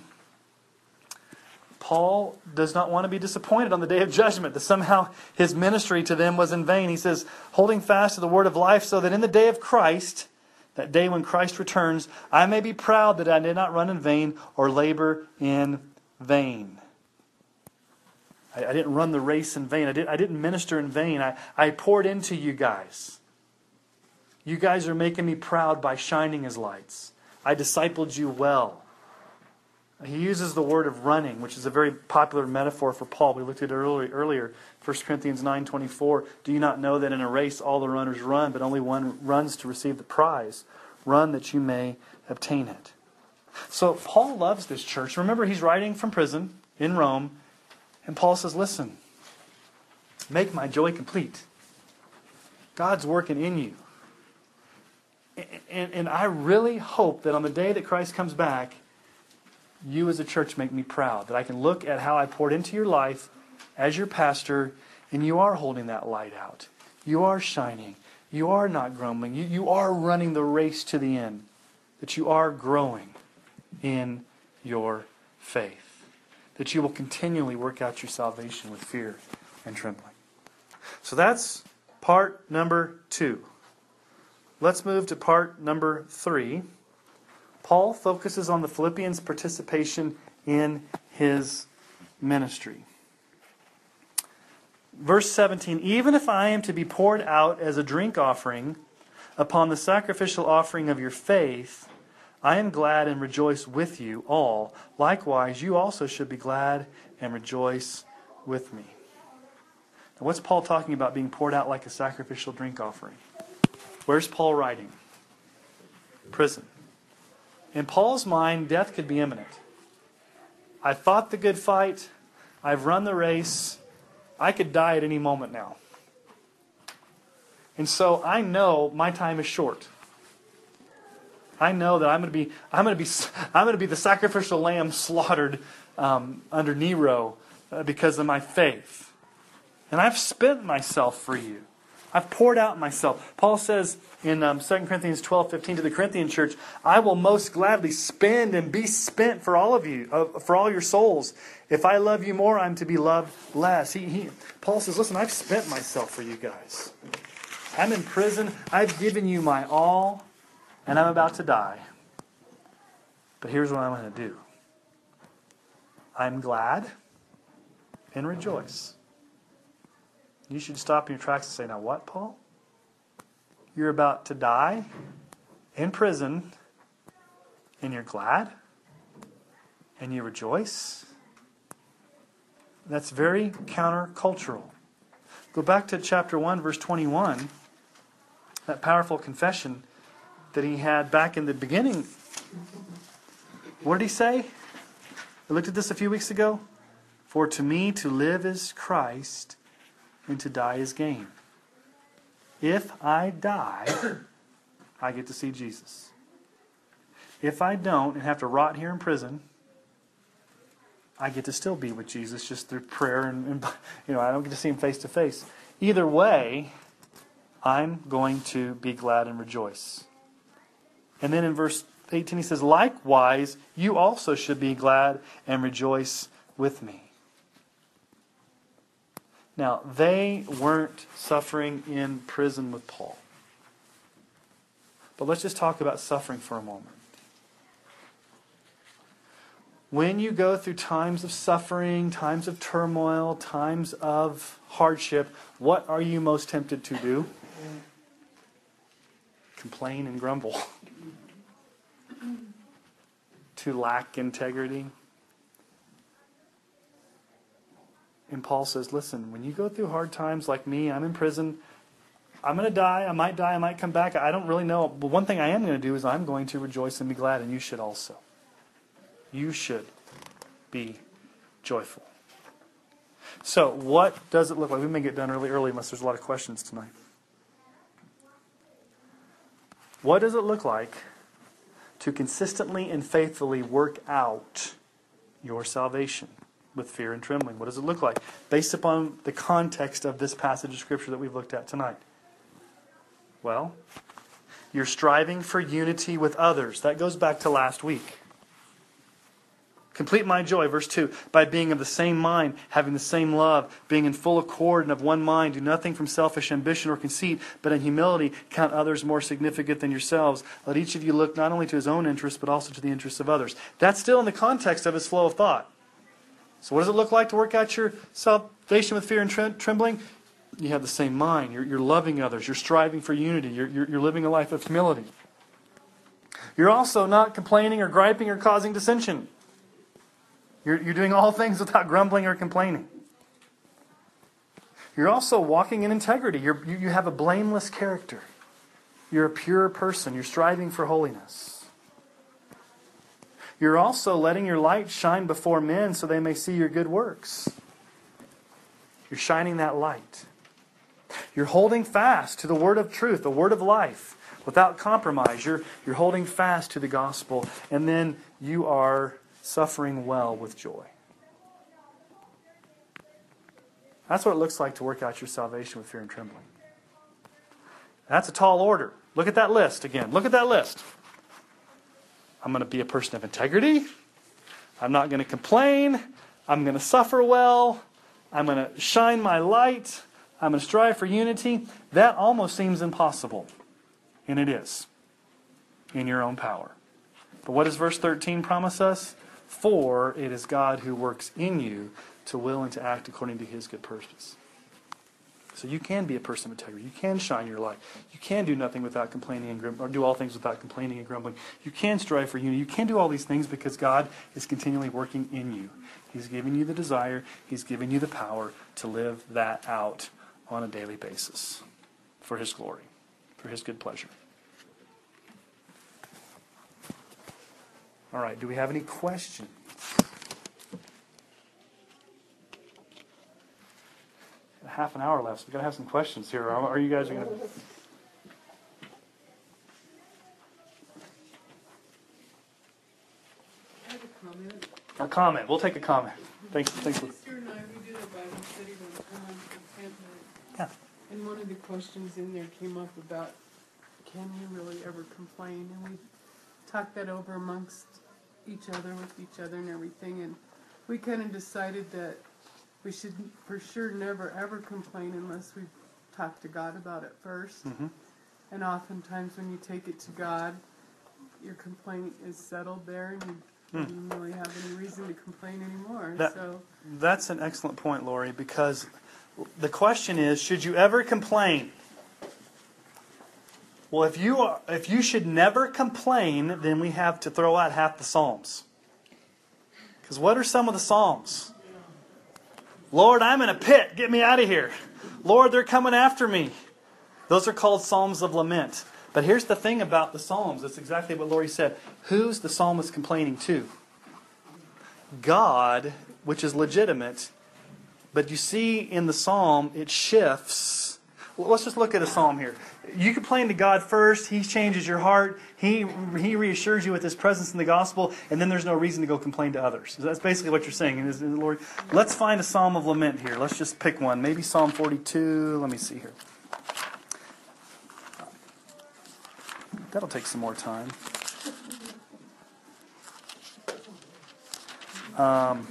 Paul does not want to be disappointed on the day of judgment, that somehow his ministry to them was in vain. He says, holding fast to the word of life, so that in the day of Christ, that day when Christ returns, I may be proud that I did not run in vain or labor in vain. I, I didn't run the race in vain. I, did, I didn't minister in vain. I, I poured into you guys. You guys are making me proud by shining as lights. I discipled you well. He uses the word of running, which is a very popular metaphor for Paul. We looked at it earlier, 1 Corinthians 9.24. Do you not know that in a race all the runners run, but only one runs to receive the prize? Run that you may obtain it. So Paul loves this church. Remember, he's writing from prison in Rome, and Paul says, Listen, make my joy complete. God's working in you. And, and I really hope that on the day that Christ comes back, you as a church make me proud that I can look at how I poured into your life as your pastor, and you are holding that light out. You are shining. You are not grumbling. You, you are running the race to the end. That you are growing in your faith. That you will continually work out your salvation with fear and trembling. So that's part number two. Let's move to part number three. Paul focuses on the Philippians' participation in his ministry. Verse 17 Even if I am to be poured out as a drink offering upon the sacrificial offering of your faith, I am glad and rejoice with you all. Likewise, you also should be glad and rejoice with me. Now, what's Paul talking about being poured out like a sacrificial drink offering? Where's Paul writing? Prison. In Paul's mind, death could be imminent. I fought the good fight. I've run the race. I could die at any moment now. And so I know my time is short. I know that I'm going to be I'm going to be <laughs> I'm going to be the sacrificial lamb slaughtered um, under Nero uh, because of my faith. And I've spent myself for you. I've poured out myself. Paul says in um, 2 Corinthians 12 15 to the Corinthian church, I will most gladly spend and be spent for all of you, uh, for all your souls. If I love you more, I'm to be loved less. He, he, Paul says, Listen, I've spent myself for you guys. I'm in prison. I've given you my all, and I'm about to die. But here's what I'm going to do I'm glad and rejoice. You should stop in your tracks and say, Now, what, Paul? You're about to die in prison, and you're glad and you rejoice. That's very countercultural. Go back to chapter 1, verse 21, that powerful confession that he had back in the beginning. What did he say? We looked at this a few weeks ago. For to me to live is Christ, and to die is gain. If I die, I get to see Jesus. If I don't and have to rot here in prison, I get to still be with Jesus just through prayer and, and <laughs> you know I don't get to see him face to face. Either way, I'm going to be glad and rejoice. And then in verse 18 he says, "Likewise, you also should be glad and rejoice with me." Now, they weren't suffering in prison with Paul. But let's just talk about suffering for a moment. When you go through times of suffering, times of turmoil, times of hardship, what are you most tempted to do? complain and grumble, <laughs> to lack integrity. And Paul says, listen, when you go through hard times like me, I'm in prison. I'm going to die. I might die. I might come back. I don't really know. But one thing I am going to do is I'm going to rejoice and be glad, and you should also. You should be joyful. So, what does it look like? We may get done really early unless there's a lot of questions tonight. What does it look like to consistently and faithfully work out your salvation with fear and trembling? What does it look like? Based upon the context of this passage of Scripture that we've looked at tonight. Well, you're striving for unity with others. That goes back to last week. Complete my joy, verse 2, by being of the same mind, having the same love, being in full accord and of one mind. Do nothing from selfish ambition or conceit, but in humility count others more significant than yourselves. Let each of you look not only to his own interests, but also to the interests of others. That's still in the context of his flow of thought. So, what does it look like to work out your salvation with fear and trembling? You have the same mind. You're, you're loving others. You're striving for unity. You're, you're, you're living a life of humility. You're also not complaining or griping or causing dissension. You're, you're doing all things without grumbling or complaining. You're also walking in integrity. You're, you, you have a blameless character. You're a pure person. You're striving for holiness. You're also letting your light shine before men so they may see your good works. You're shining that light. You're holding fast to the word of truth, the word of life, without compromise. You're, you're holding fast to the gospel. And then you are suffering well with joy. That's what it looks like to work out your salvation with fear and trembling. That's a tall order. Look at that list again. Look at that list. I'm going to be a person of integrity. I'm not going to complain. I'm going to suffer well. I'm going to shine my light. I'm going to strive for unity. That almost seems impossible. And it is in your own power. But what does verse 13 promise us? For it is God who works in you to will and to act according to his good purpose. So you can be a person of integrity. You can shine your light. You can do nothing without complaining and grumbling, or do all things without complaining and grumbling. You can strive for unity. You can do all these things because God is continually working in you. He's giving you the desire. He's giving you the power to live that out on a daily basis for His glory, for His good pleasure. All right, do we have any questions? Half an hour left, so we've got to have some questions here. Are, you guys going to. A comment. We'll take a comment. Thanks. Thanks. Sister and I, we did a Bible study on contentment. Yeah. And one of the questions in there came up about can you really ever complain? And we talked that over amongst each other with each other and everything. And we kind of decided that we should for sure never ever complain unless we talk to God about it 1st mm-hmm. And oftentimes when you take it to God, your complaint is settled there and you mm. don't really have any reason to complain anymore. That, so that's an excellent point, Lori, because the question is, should you ever complain? Well, if you are, if you should never complain, then we have to throw out half the Psalms. Because what are some of the Psalms? Lord, I'm in a pit. Get me out of here. Lord, they're coming after me. Those are called Psalms of lament. But here's the thing about the Psalms. It's exactly what Lori said. Who's the psalmist complaining to? God, which is legitimate. But you see in the psalm, it shifts. Let's just look at a psalm here. You complain to God first. He changes your heart. He, he reassures you with His presence in the gospel, and then there's no reason to go complain to others. That's basically what you're saying. Lord, let's find a psalm of lament here. Let's just pick one. Maybe Psalm 42. Let me see here. That'll take some more time. Um,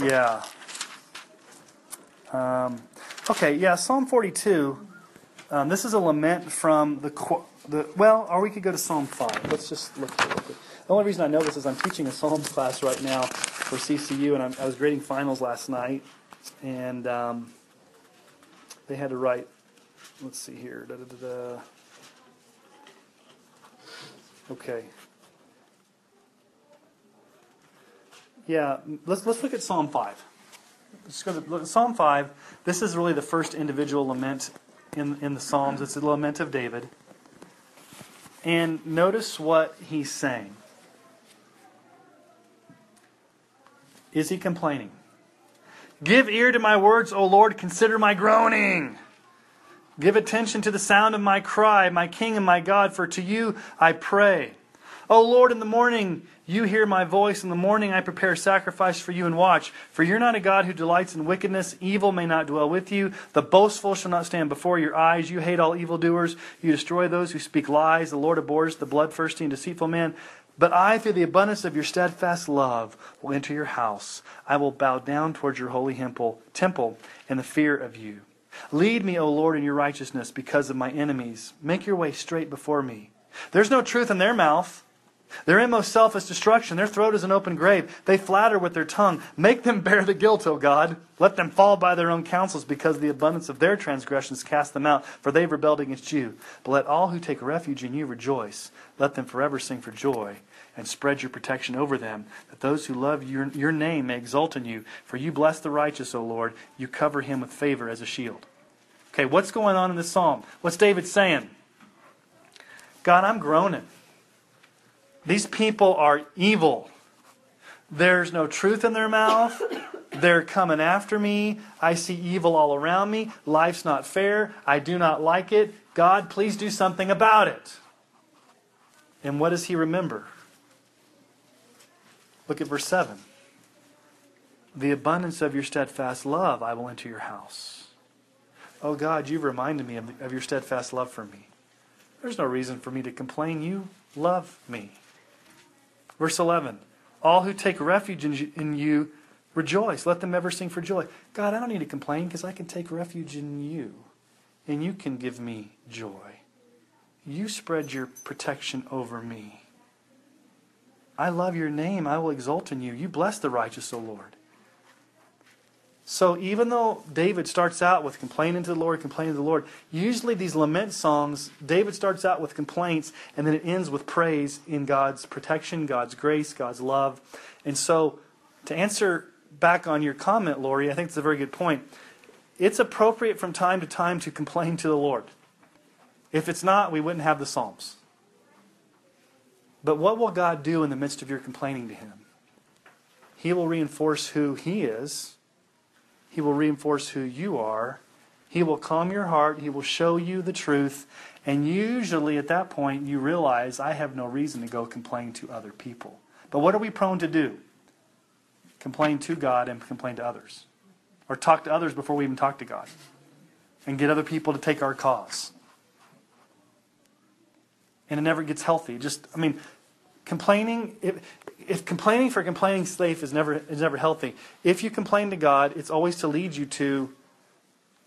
yeah. Um, okay, yeah, Psalm 42. Um, this is a lament from the, the. Well, or we could go to Psalm 5. Let's just look here real quick. The only reason I know this is I'm teaching a Psalms class right now for CCU, and I'm, i was grading finals last night. And. Um, they had to write. Let's see here. Da, da, da. Okay. Yeah, let's let's look at Psalm five. Let's go to look Psalm five. This is really the first individual lament in in the Psalms. It's the lament of David. And notice what he's saying. Is he complaining? Give ear to my words, O Lord, consider my groaning. Give attention to the sound of my cry, my King and my God, for to you I pray. O Lord, in the morning you hear my voice. In the morning I prepare sacrifice for you and watch. For you're not a God who delights in wickedness. Evil may not dwell with you. The boastful shall not stand before your eyes. You hate all evildoers. You destroy those who speak lies. The Lord abhors the bloodthirsty and deceitful man. But I, through the abundance of your steadfast love, will enter your house. I will bow down towards your holy temple, temple in the fear of you. Lead me, O Lord, in your righteousness because of my enemies. Make your way straight before me. There's no truth in their mouth. Their inmost self is destruction. Their throat is an open grave. They flatter with their tongue. Make them <laughs> bear the guilt, O God. Let them fall by their own counsels, because the abundance of their transgressions cast them out, for they've rebelled against you. But let all who take refuge in you rejoice. Let them forever sing for joy, and spread your protection over them, that those who love your, your name may exult in you. For you bless the righteous, O Lord. You cover him with favor as a shield. Okay, what's going on in this psalm? What's David saying? God, I'm groaning. These people are evil. There's no truth in their mouth. They're coming after me. I see evil all around me. Life's not fair. I do not like it. God, please do something about it. And what does he remember? Look at verse 7. The abundance of your steadfast love, I will enter your house. Oh God, you've reminded me of, of your steadfast love for me. There's no reason for me to complain. You love me. Verse 11 All who take refuge in, you rejoice. Let them ever sing for joy. God, I don't need to complain because I can take refuge in you, and you can give me joy. You spread your protection over me. I love your name. I will exult in you. You bless the righteous, O Lord. So even though David starts out with complaining to the Lord, complaining to the Lord, usually these lament songs, David starts out with complaints and then it ends with praise in God's protection, God's grace, God's love. And so to answer back on your comment, Lori, I think it's a very good point. It's appropriate from time to time to complain to the Lord. If it's not, we wouldn't have the Psalms. But what will God do in the midst of your complaining to Him? He will reinforce who He is he will reinforce who you are. He will calm your heart. He will show you the truth. And usually at that point, you realize I have no reason to go complain to other people. But what are we prone to do? Complain to God and complain to others. Or talk to others before we even talk to God. And get other people to take our cause. And it never gets healthy. Just, I mean, complaining, if complaining for complaining's sake is never, is never healthy, if you complain to God, it's always to lead you to,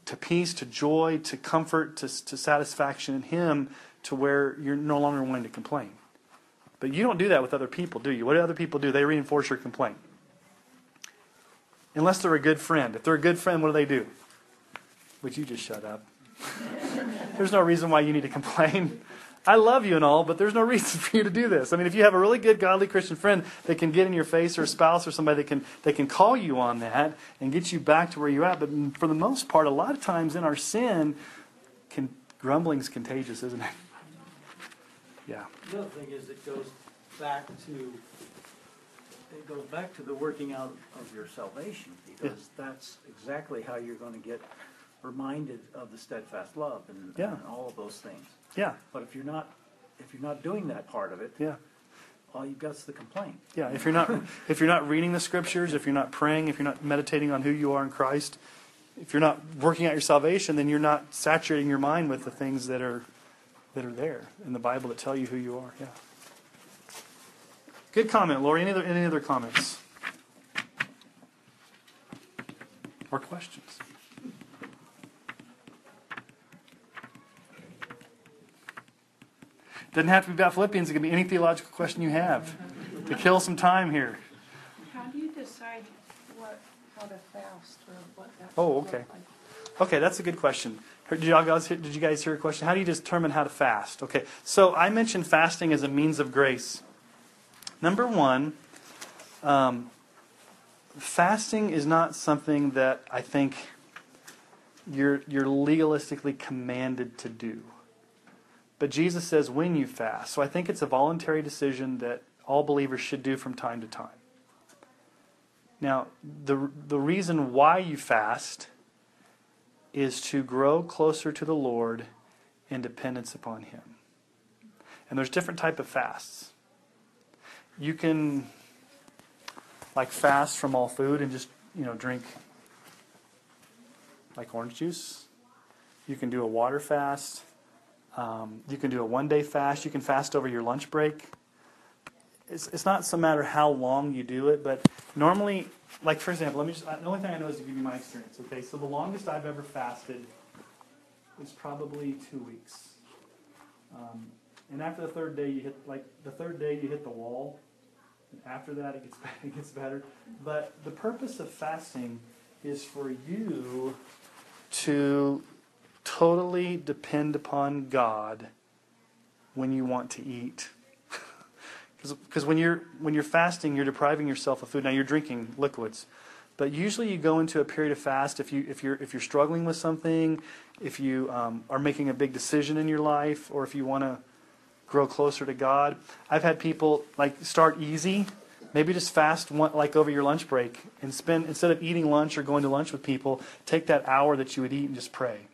to peace, to joy, to comfort, to, to satisfaction in Him, to where you're no longer wanting to complain. But you don't do that with other people, do you? What do other people do? They reinforce your complaint. Unless they're a good friend. If they're a good friend, what do they do? Would you just shut up? <laughs> There's no reason why you need to complain. I love you and all, but there's no <laughs> reason for you to do this. I mean, if you have a really good, godly Christian friend that can get in your face, or a spouse, or somebody that can that can call you on that and get you back to where you're at. But for the most part, a lot of times in our sin, can, grumbling's contagious, isn't it? <laughs> Yeah. The other thing is, it goes back to it goes back to the working out of your salvation because that's exactly how you're going to get reminded of the steadfast love and, Yeah. and all of those things. Yeah. But if you're not, if you're not doing that part of it, Yeah. all you've got's the complaint. Yeah, if you're not <laughs> if you're not reading the scriptures, if you're not praying, if you're not meditating on who you are in Christ, if you're not working out your salvation, then you're not saturating your mind with the things that are that are there in the Bible that tell you who you are. Yeah. Good comment, Lori. Any other any other comments or questions? Doesn't have to be about Philippians. It can be any theological question you have to kill some time here. How do you decide what, how to fast or what that Oh, okay. like? Okay, that's a good question. Did you guys did you guys hear a question? How do you determine how to fast? Okay, so I mentioned fasting as a means of grace. Number one, um, fasting is not something that I think you're you're legalistically commanded to do. But Jesus says when you fast. So I think it's a voluntary decision that all believers should do from time to time. Now, the the reason why you fast is to grow closer to the Lord in dependence upon him. And there's different type of fasts. You can like fast from all food and just, you know, drink like orange juice. You can do a water fast. Um, you can do a one day fast. You can fast over your lunch break. It's, it's not so matter how long you do it, but normally, like for example, let me just, the only thing I know is to give you my experience. Okay, so the longest I've ever fasted was probably two weeks. Um, and after the third day, you hit, like, the third day you hit the wall. And after that, it gets, <laughs> it gets better. But the purpose of fasting is for you to totally depend upon God when you want to eat. <laughs> Because when you're when you're fasting, you're depriving yourself of food. Now you're drinking liquids, but usually you go into a period of fast if you if you're if you're struggling with something, if you um, are making a big decision in your life, or if you want to grow closer to God. I've had people like start easy, maybe just fast one, like over your lunch break and spend instead of eating lunch or going to lunch with people, take that hour that you would eat and just pray.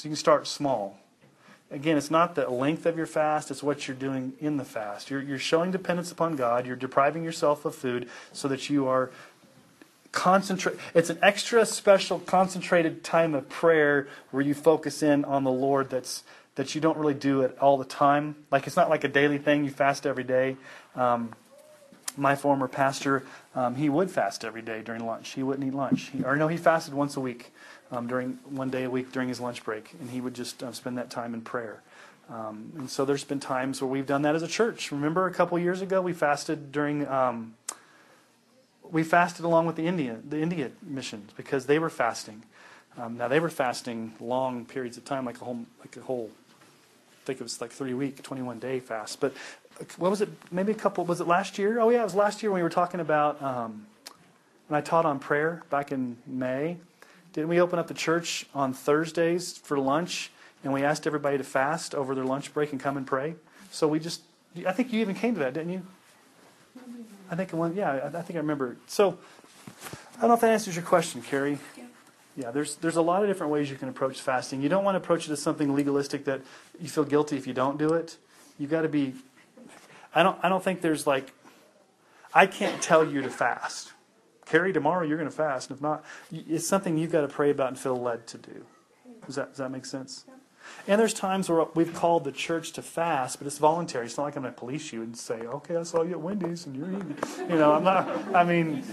So you can start small. Again, it's not the length of your fast, it's what you're doing in the fast. You're, you're showing dependence upon God, you're depriving yourself of food so that you are concentrate it's an extra special concentrated time of prayer where you focus in on the Lord that's that you don't really do it all the time. Like it's not like a daily thing, you fast every day. Um, my former pastor, um, he would fast every day during lunch. He wouldn't eat lunch. He, or no, he fasted once a week um, during one day a week during his lunch break, and he would just uh, spend that time in prayer. Um, and so there's been times where we've done that as a church. Remember a couple years ago we fasted during um, we fasted along with the India the India missions because they were fasting. Um, now they were fasting long periods of time, like a whole like a whole. I think it was like three week, 21 day fast. But uh, what was it? Maybe a couple. Was it last year? Oh yeah, it was last year when we were talking about um, I taught on prayer back in May. Didn't we open up the church on Thursdays for lunch and we asked everybody to fast over their lunch break and come and pray? So we just, I think you even came to that, didn't you? I think one, yeah, I think I remember. So I don't know if that answers your question, Carrie. Yeah. Yeah, there's there's a lot of different ways you can approach fasting. You don't want to approach it as something legalistic that you feel guilty if you don't do it. You've got to be. I don't I don't think there's like. I can't tell you to fast. Carrie, tomorrow you're going to fast. And if not, it's something you've got to pray about and feel led to do. Does that, does that make sense? And there's times where we've called the church to fast, but it's voluntary. It's not like I'm going to police you and say, "Okay, I saw you at Wendy's and you're eating." You know, I'm not. I mean,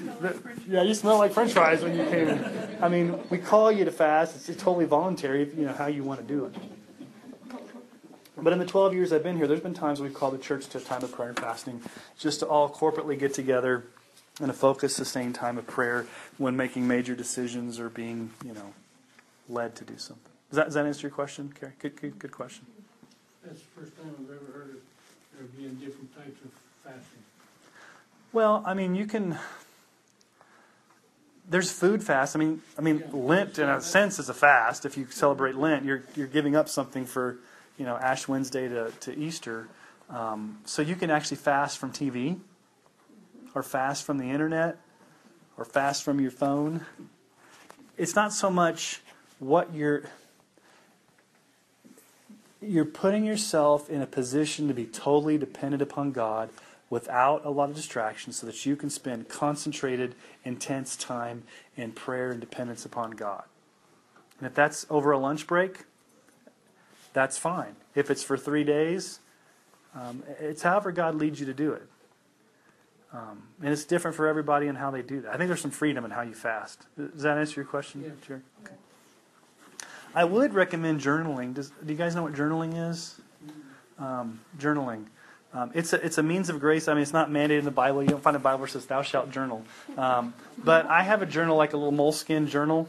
yeah, you smell like French fries when you came in. I mean, we call you to fast. It's, it's totally voluntary. You know how you want to do it. But in the 12 years I've been here, there's been times we've called the church to a time of prayer and fasting, just to all corporately get together and a focused, sustained time of prayer when making major decisions or being, you know, led to do something. Does that, does that answer your question, Carrie? Good, good, good question. That's the first time I've ever heard of there being different types of fasting. Well, I mean, you can. There's food fast. I mean, I mean, Lent in a sense is a fast. If you celebrate Lent, you're you're giving up something for, you know, Ash Wednesday to to Easter. Um, so you can actually fast from TV or fast from the internet or fast from your phone. It's not so much what you're you're putting yourself in a position to be totally dependent upon God without a lot of distractions so that you can spend concentrated, intense time in prayer and dependence upon God. And if that's over a lunch break, that's fine. If it's for three days, um, it's however God leads you to do it. Um, and it's different for everybody and how they do that. I think there's some freedom in how you fast. Does that answer your question, Yeah. Okay. I would recommend journaling. Does, do you guys know what journaling is? Um, journaling. Um, it's a it's a means of grace. I mean, it's not mandated in the Bible. You don't find a Bible that says "Thou shalt journal." Um, but I have a journal, like a little moleskin journal,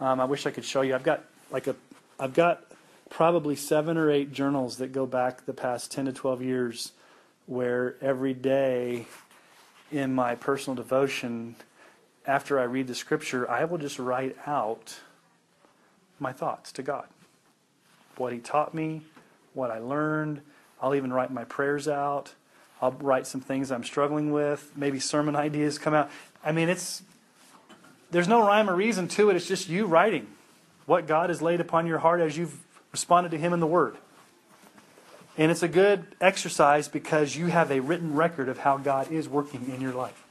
Um, I wish I could show you. I've got like a, I've got probably seven or eight journals that go back the past 10 to 12 years where every day in my personal devotion, after I read the scripture, I will just write out my thoughts to God. What He taught me, what I learned. I'll even write my prayers out. I'll write some things I'm struggling with. Maybe sermon ideas come out. I mean, it's there's no rhyme or reason to it. It's just you writing what God has laid upon your heart as you've responded to Him in the Word. And it's a good exercise because you have a written record of how God is working in your life.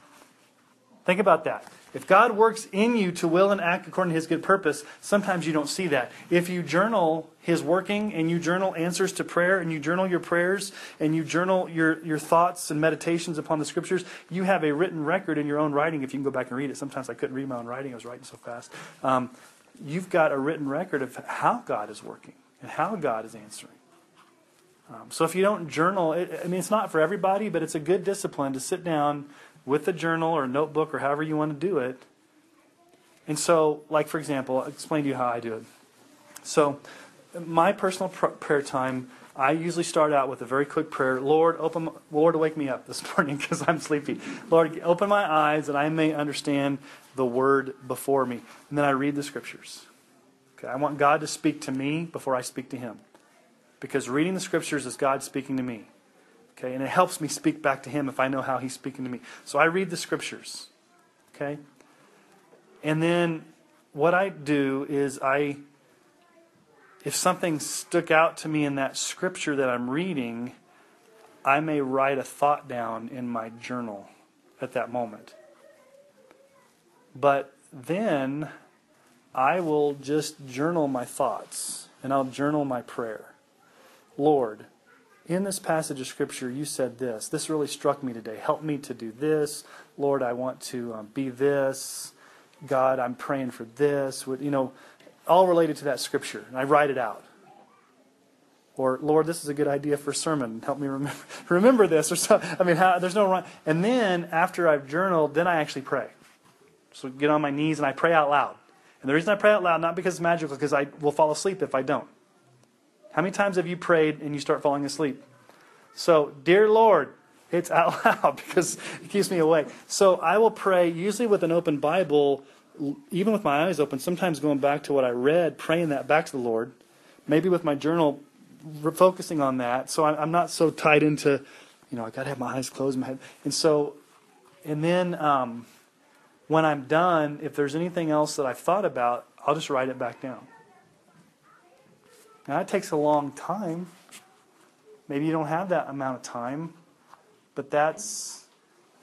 Think about that. If God works in you to will and act according to his good purpose, sometimes you don't see that. If you journal his working and you journal answers to prayer and you journal your prayers and you journal your, your thoughts and meditations upon the scriptures, you have a written record in your own writing. If you can go back and read it, sometimes I couldn't read my own writing, I was writing so fast. Um, you've got a written record of how God is working and how God is answering. Um, so if you don't journal, it, I mean, it's not for everybody, but it's a good discipline to sit down with a journal or a notebook or however you want to do it. And so, like for example, I'll explain to you how I do it. So, my personal pr- prayer time, I usually start out with a very quick prayer. Lord, open, Lord, wake me up this <laughs> morning because I'm sleepy. Lord, open my eyes that I may understand the word before me. And then I read the scriptures. Okay, I want God to speak to me before I speak to Him, because reading the scriptures is God speaking to me. Okay, and it helps me speak back to him if I know how he's speaking to me. So I read the scriptures. Okay? And then what I do is I if something stuck out to me in that scripture that I'm reading, I may write a thought down in my journal at that moment. But then I will just journal my thoughts and I'll journal my prayer. Lord, in this passage of Scripture, you said this. This really struck me today. Help me to do this. Lord, I want to um, be this. God, I'm praying for this. You know, all related to that Scripture. And I write it out. Or, Lord, this is a good idea for sermon. Help me remember, <laughs> remember this. Or so, I mean, how, there's no rhyme. And then, after I've journaled, then I actually pray. So get on my knees and I pray out loud. And the reason I pray out loud, not because it's magical, because I will fall asleep if I don't. How many times have you prayed and you start falling asleep? So, dear Lord, it's out <laughs> loud because it keeps me awake. So I will pray, usually with an open Bible, even with my eyes open, sometimes going back to what I read, praying that back to the Lord. Maybe with my journal, focusing on that. So I'm not so tied into, you know, I got to have my eyes closed, my head. And so, and then um, when I'm done, if there's anything else that I've thought about, I'll just write it back down. Now, that takes a long time. Maybe you don't have that amount of time, but that's,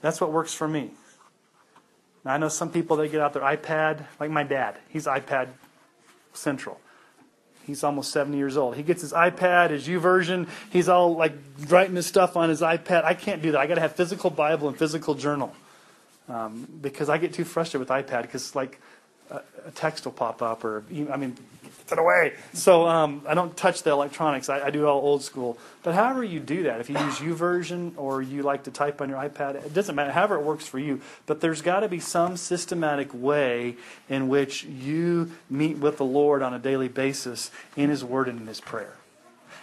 that's what works for me. Now, I know some people, they get out their iPad, like my dad. He's iPad central. He's almost 70 years old. He gets his iPad, his YouVersion. He's all like writing his stuff on his iPad. I can't do that. I got to have physical Bible and physical journal um, because I get too frustrated with iPad because like a, text will pop up or I mean it away. So um, I don't touch the electronics. I, I, do all old school. But however you do that, if you use YouVersion or you like to type on your iPad, it doesn't matter. However it works for you. But there's got to be some systematic way in which you meet with the Lord on a daily basis in His Word and in His prayer.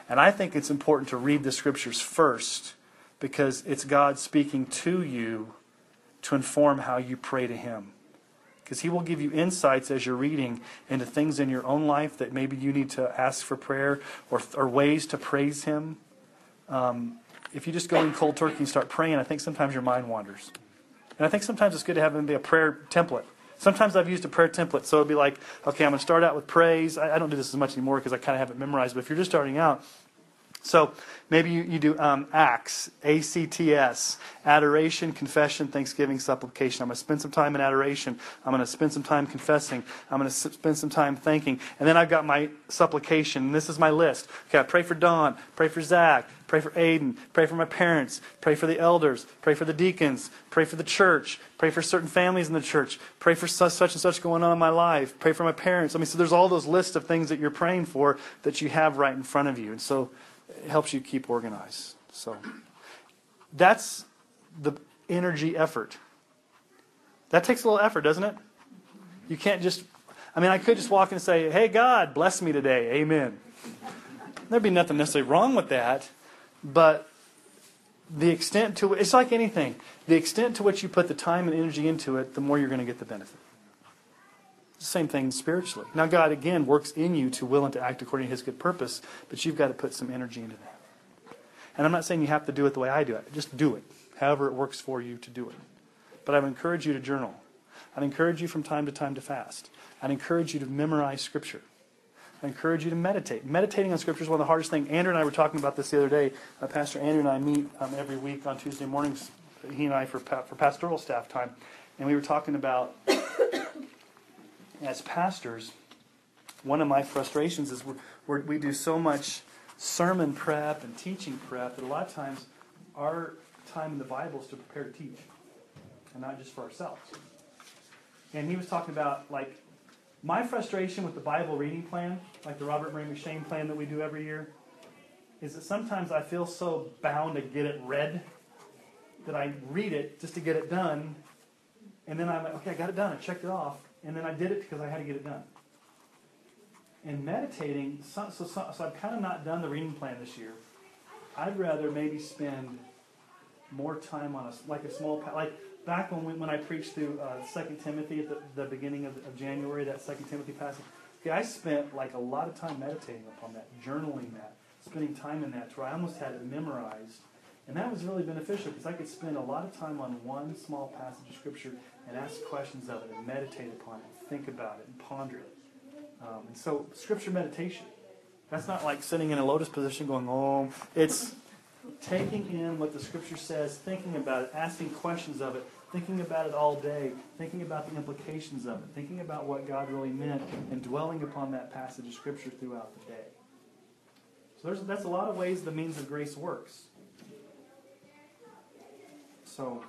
And I think it's important to read the Scriptures first because it's God speaking to you to inform how you pray to Him because He will give you insights as you're reading into things in your own life that maybe you need to ask for prayer or, or ways to praise Him. Um, if you just go in cold turkey and start praying, I think sometimes your mind wanders. And I think sometimes it's good to have maybe a prayer template. Sometimes I've used a prayer template, so it'd be like, okay, I'm going to start out with praise. I, I don't do this as much anymore because I kind of have it memorized. But if you're just starting out, so maybe you, you do um, ACTS, A-C-T-S, adoration, confession, thanksgiving, supplication. I'm going to spend some time in adoration. I'm going to spend some time confessing. I'm going to spend some time thanking. And then I've got my supplication. And this is my list. Okay, I pray for Don, pray for Zach, pray for Aiden, pray for my parents, pray for the elders, pray for the deacons, pray for the church, pray for certain families in the church, pray for such, such and such going on in my life, pray for my parents. I mean, so there's all those lists of things that you're praying for that you have right in front of you. And so it helps you keep organized. So that's the energy effort. That takes a little effort, doesn't it? You can't just I mean, I could just walk in and say, Hey, God, bless me today. Amen. There'd be nothing necessarily wrong with that. But the extent to it's like anything the extent to which you put the time and energy into it the more you're going to get the benefit same thing spiritually now god again works in you to will and to act according to his good purpose but you've got to put some energy into that and i'm not saying you have to do it the way i do it just do it however it works for you to do it but i would encourage you to journal i'd encourage you from time to time to fast i'd encourage you to memorize scripture I encourage you to meditate. Meditating on Scripture is one of the hardest things. Andrew and I were talking about this the other day. Uh, Pastor Andrew and I meet um, every week on Tuesday mornings, he and I, for, for pastoral staff time. And we were talking about, as pastors, one of my frustrations is we're, we do so much sermon prep and teaching prep that a lot of times our time in the Bible is to prepare to teach and not just for ourselves. And he was talking about, like, my frustration with the Bible reading plan, like the Robert Murray M'Cheyne plan that we do every year, is that sometimes I feel so bound to get it read that I read it just to get it done, and then I'm like, okay, I got it done, I checked it off, and then I did it because I had to get it done. And meditating, so, so, so, so I've kind of not done the reading plan this year. I'd rather maybe spend more time on a like a small like back when we, when I preached through uh, Second Timothy at the, the beginning of, of January, that Second Timothy passage. Okay, I spent like a lot of time meditating upon that, journaling that, spending time in that, to where I almost had it memorized, and that was really beneficial because I could spend a lot of time on one small passage of Scripture and ask questions of it and meditate upon it, think about it, and ponder it. Um, and so, Scripture meditation. That's not like sitting in a lotus position going, oh, it's taking in what the Scripture says, thinking about it, asking questions of it, thinking about it all day, thinking about the implications of it, thinking about what God really meant, and dwelling upon that passage of Scripture throughout the day. So that's a lot of ways the means of grace works. So,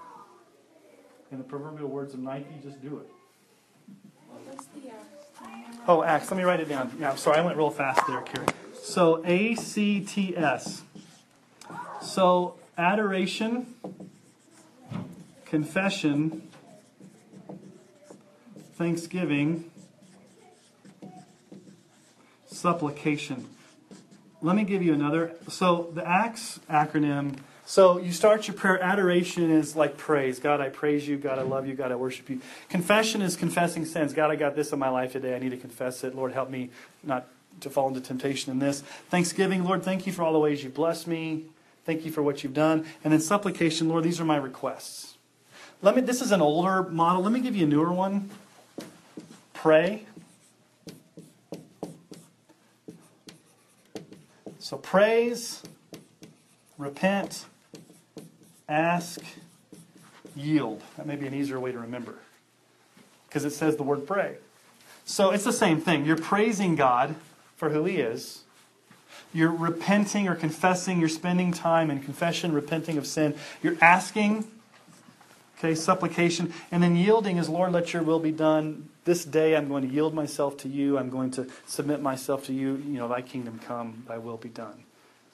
in the proverbial words of Nike, just do it. Uh, oh, Acts. Let me write it down. Yeah, sorry, I went real fast there, Carrie. So, A C T S. So, adoration confession, thanksgiving, supplication. Let me give you another. So the ACTS acronym. So you start your prayer. Adoration is like praise. God, I praise you. God, I love you. God, I worship you. Confession is confessing sins. God, I got this in my life today. I need to confess it. Lord, help me not to fall into temptation in this. Thanksgiving, Lord, thank you for all the ways you've blessed me. Thank you for what you've done. And then supplication, Lord, these are my requests. Let me, this is an older model. Let me give you a newer one. Pray. So praise, repent, ask, yield. That may be an easier way to remember because it says the word pray. So it's the same thing. You're praising God for who He is. You're repenting or confessing. You're spending time in confession, repenting of sin. You're asking Okay, supplication. And then yielding is, Lord, let your will be done. This day I'm going to yield myself to you. I'm going to submit myself to you. You know, thy kingdom come, thy will be done.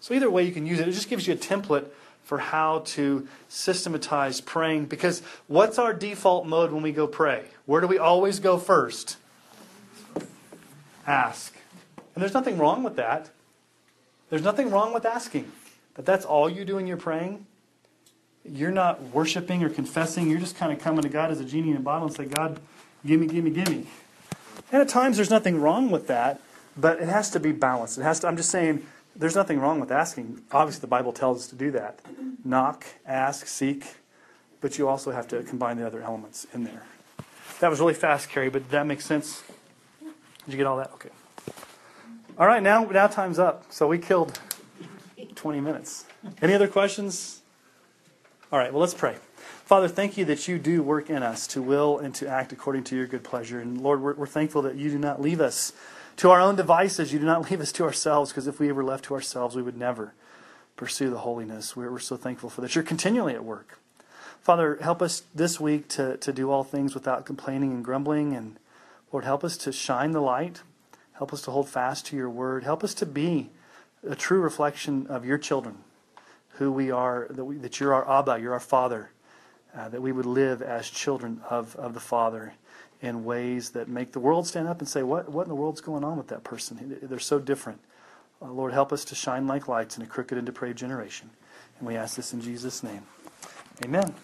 So either way you can use it. It just gives you a template for how to systematize praying. Because what's our default mode when we go pray? Where do we always go first? Ask. And there's nothing wrong with that. There's nothing wrong with asking. But that's all you do when you're praying you're not worshiping or confessing. You're just kind of coming to God as a genie in a bottle and say, God, give me, give me, give me. And at times there's nothing wrong with that, but it has to be balanced. It has to, I'm just saying there's nothing wrong with asking. Obviously, the Bible tells us to do that. Knock, ask, seek, but you also have to combine the other elements in there. That was really fast, Carrie, but did that makes sense. Did you get all that? Okay. All right, now now time's up. So we killed 20 minutes. Any other questions? All right, well, let's pray. Father, thank you that you do work in us to will and to act according to your good pleasure. And Lord, we're, we're thankful that you do not leave us to our own devices. You do not <laughs> leave us to ourselves, because if we were left to ourselves, we would never pursue the holiness. We're, we're so thankful for that. You're continually at work. Father, help us this week to, to do all things without complaining and grumbling. And Lord, help us to shine the light. Help us to hold fast to your word. Help us to be a true reflection of your children who we are, that, we, that you're our Abba, you're our Father, uh, that we would live as children of, of the Father in ways that make the world stand up and say, what, what in the world's going on with that person? They're so different. Uh, Lord, help us to shine like lights in a crooked and depraved generation. And we ask this in Jesus' name. Amen.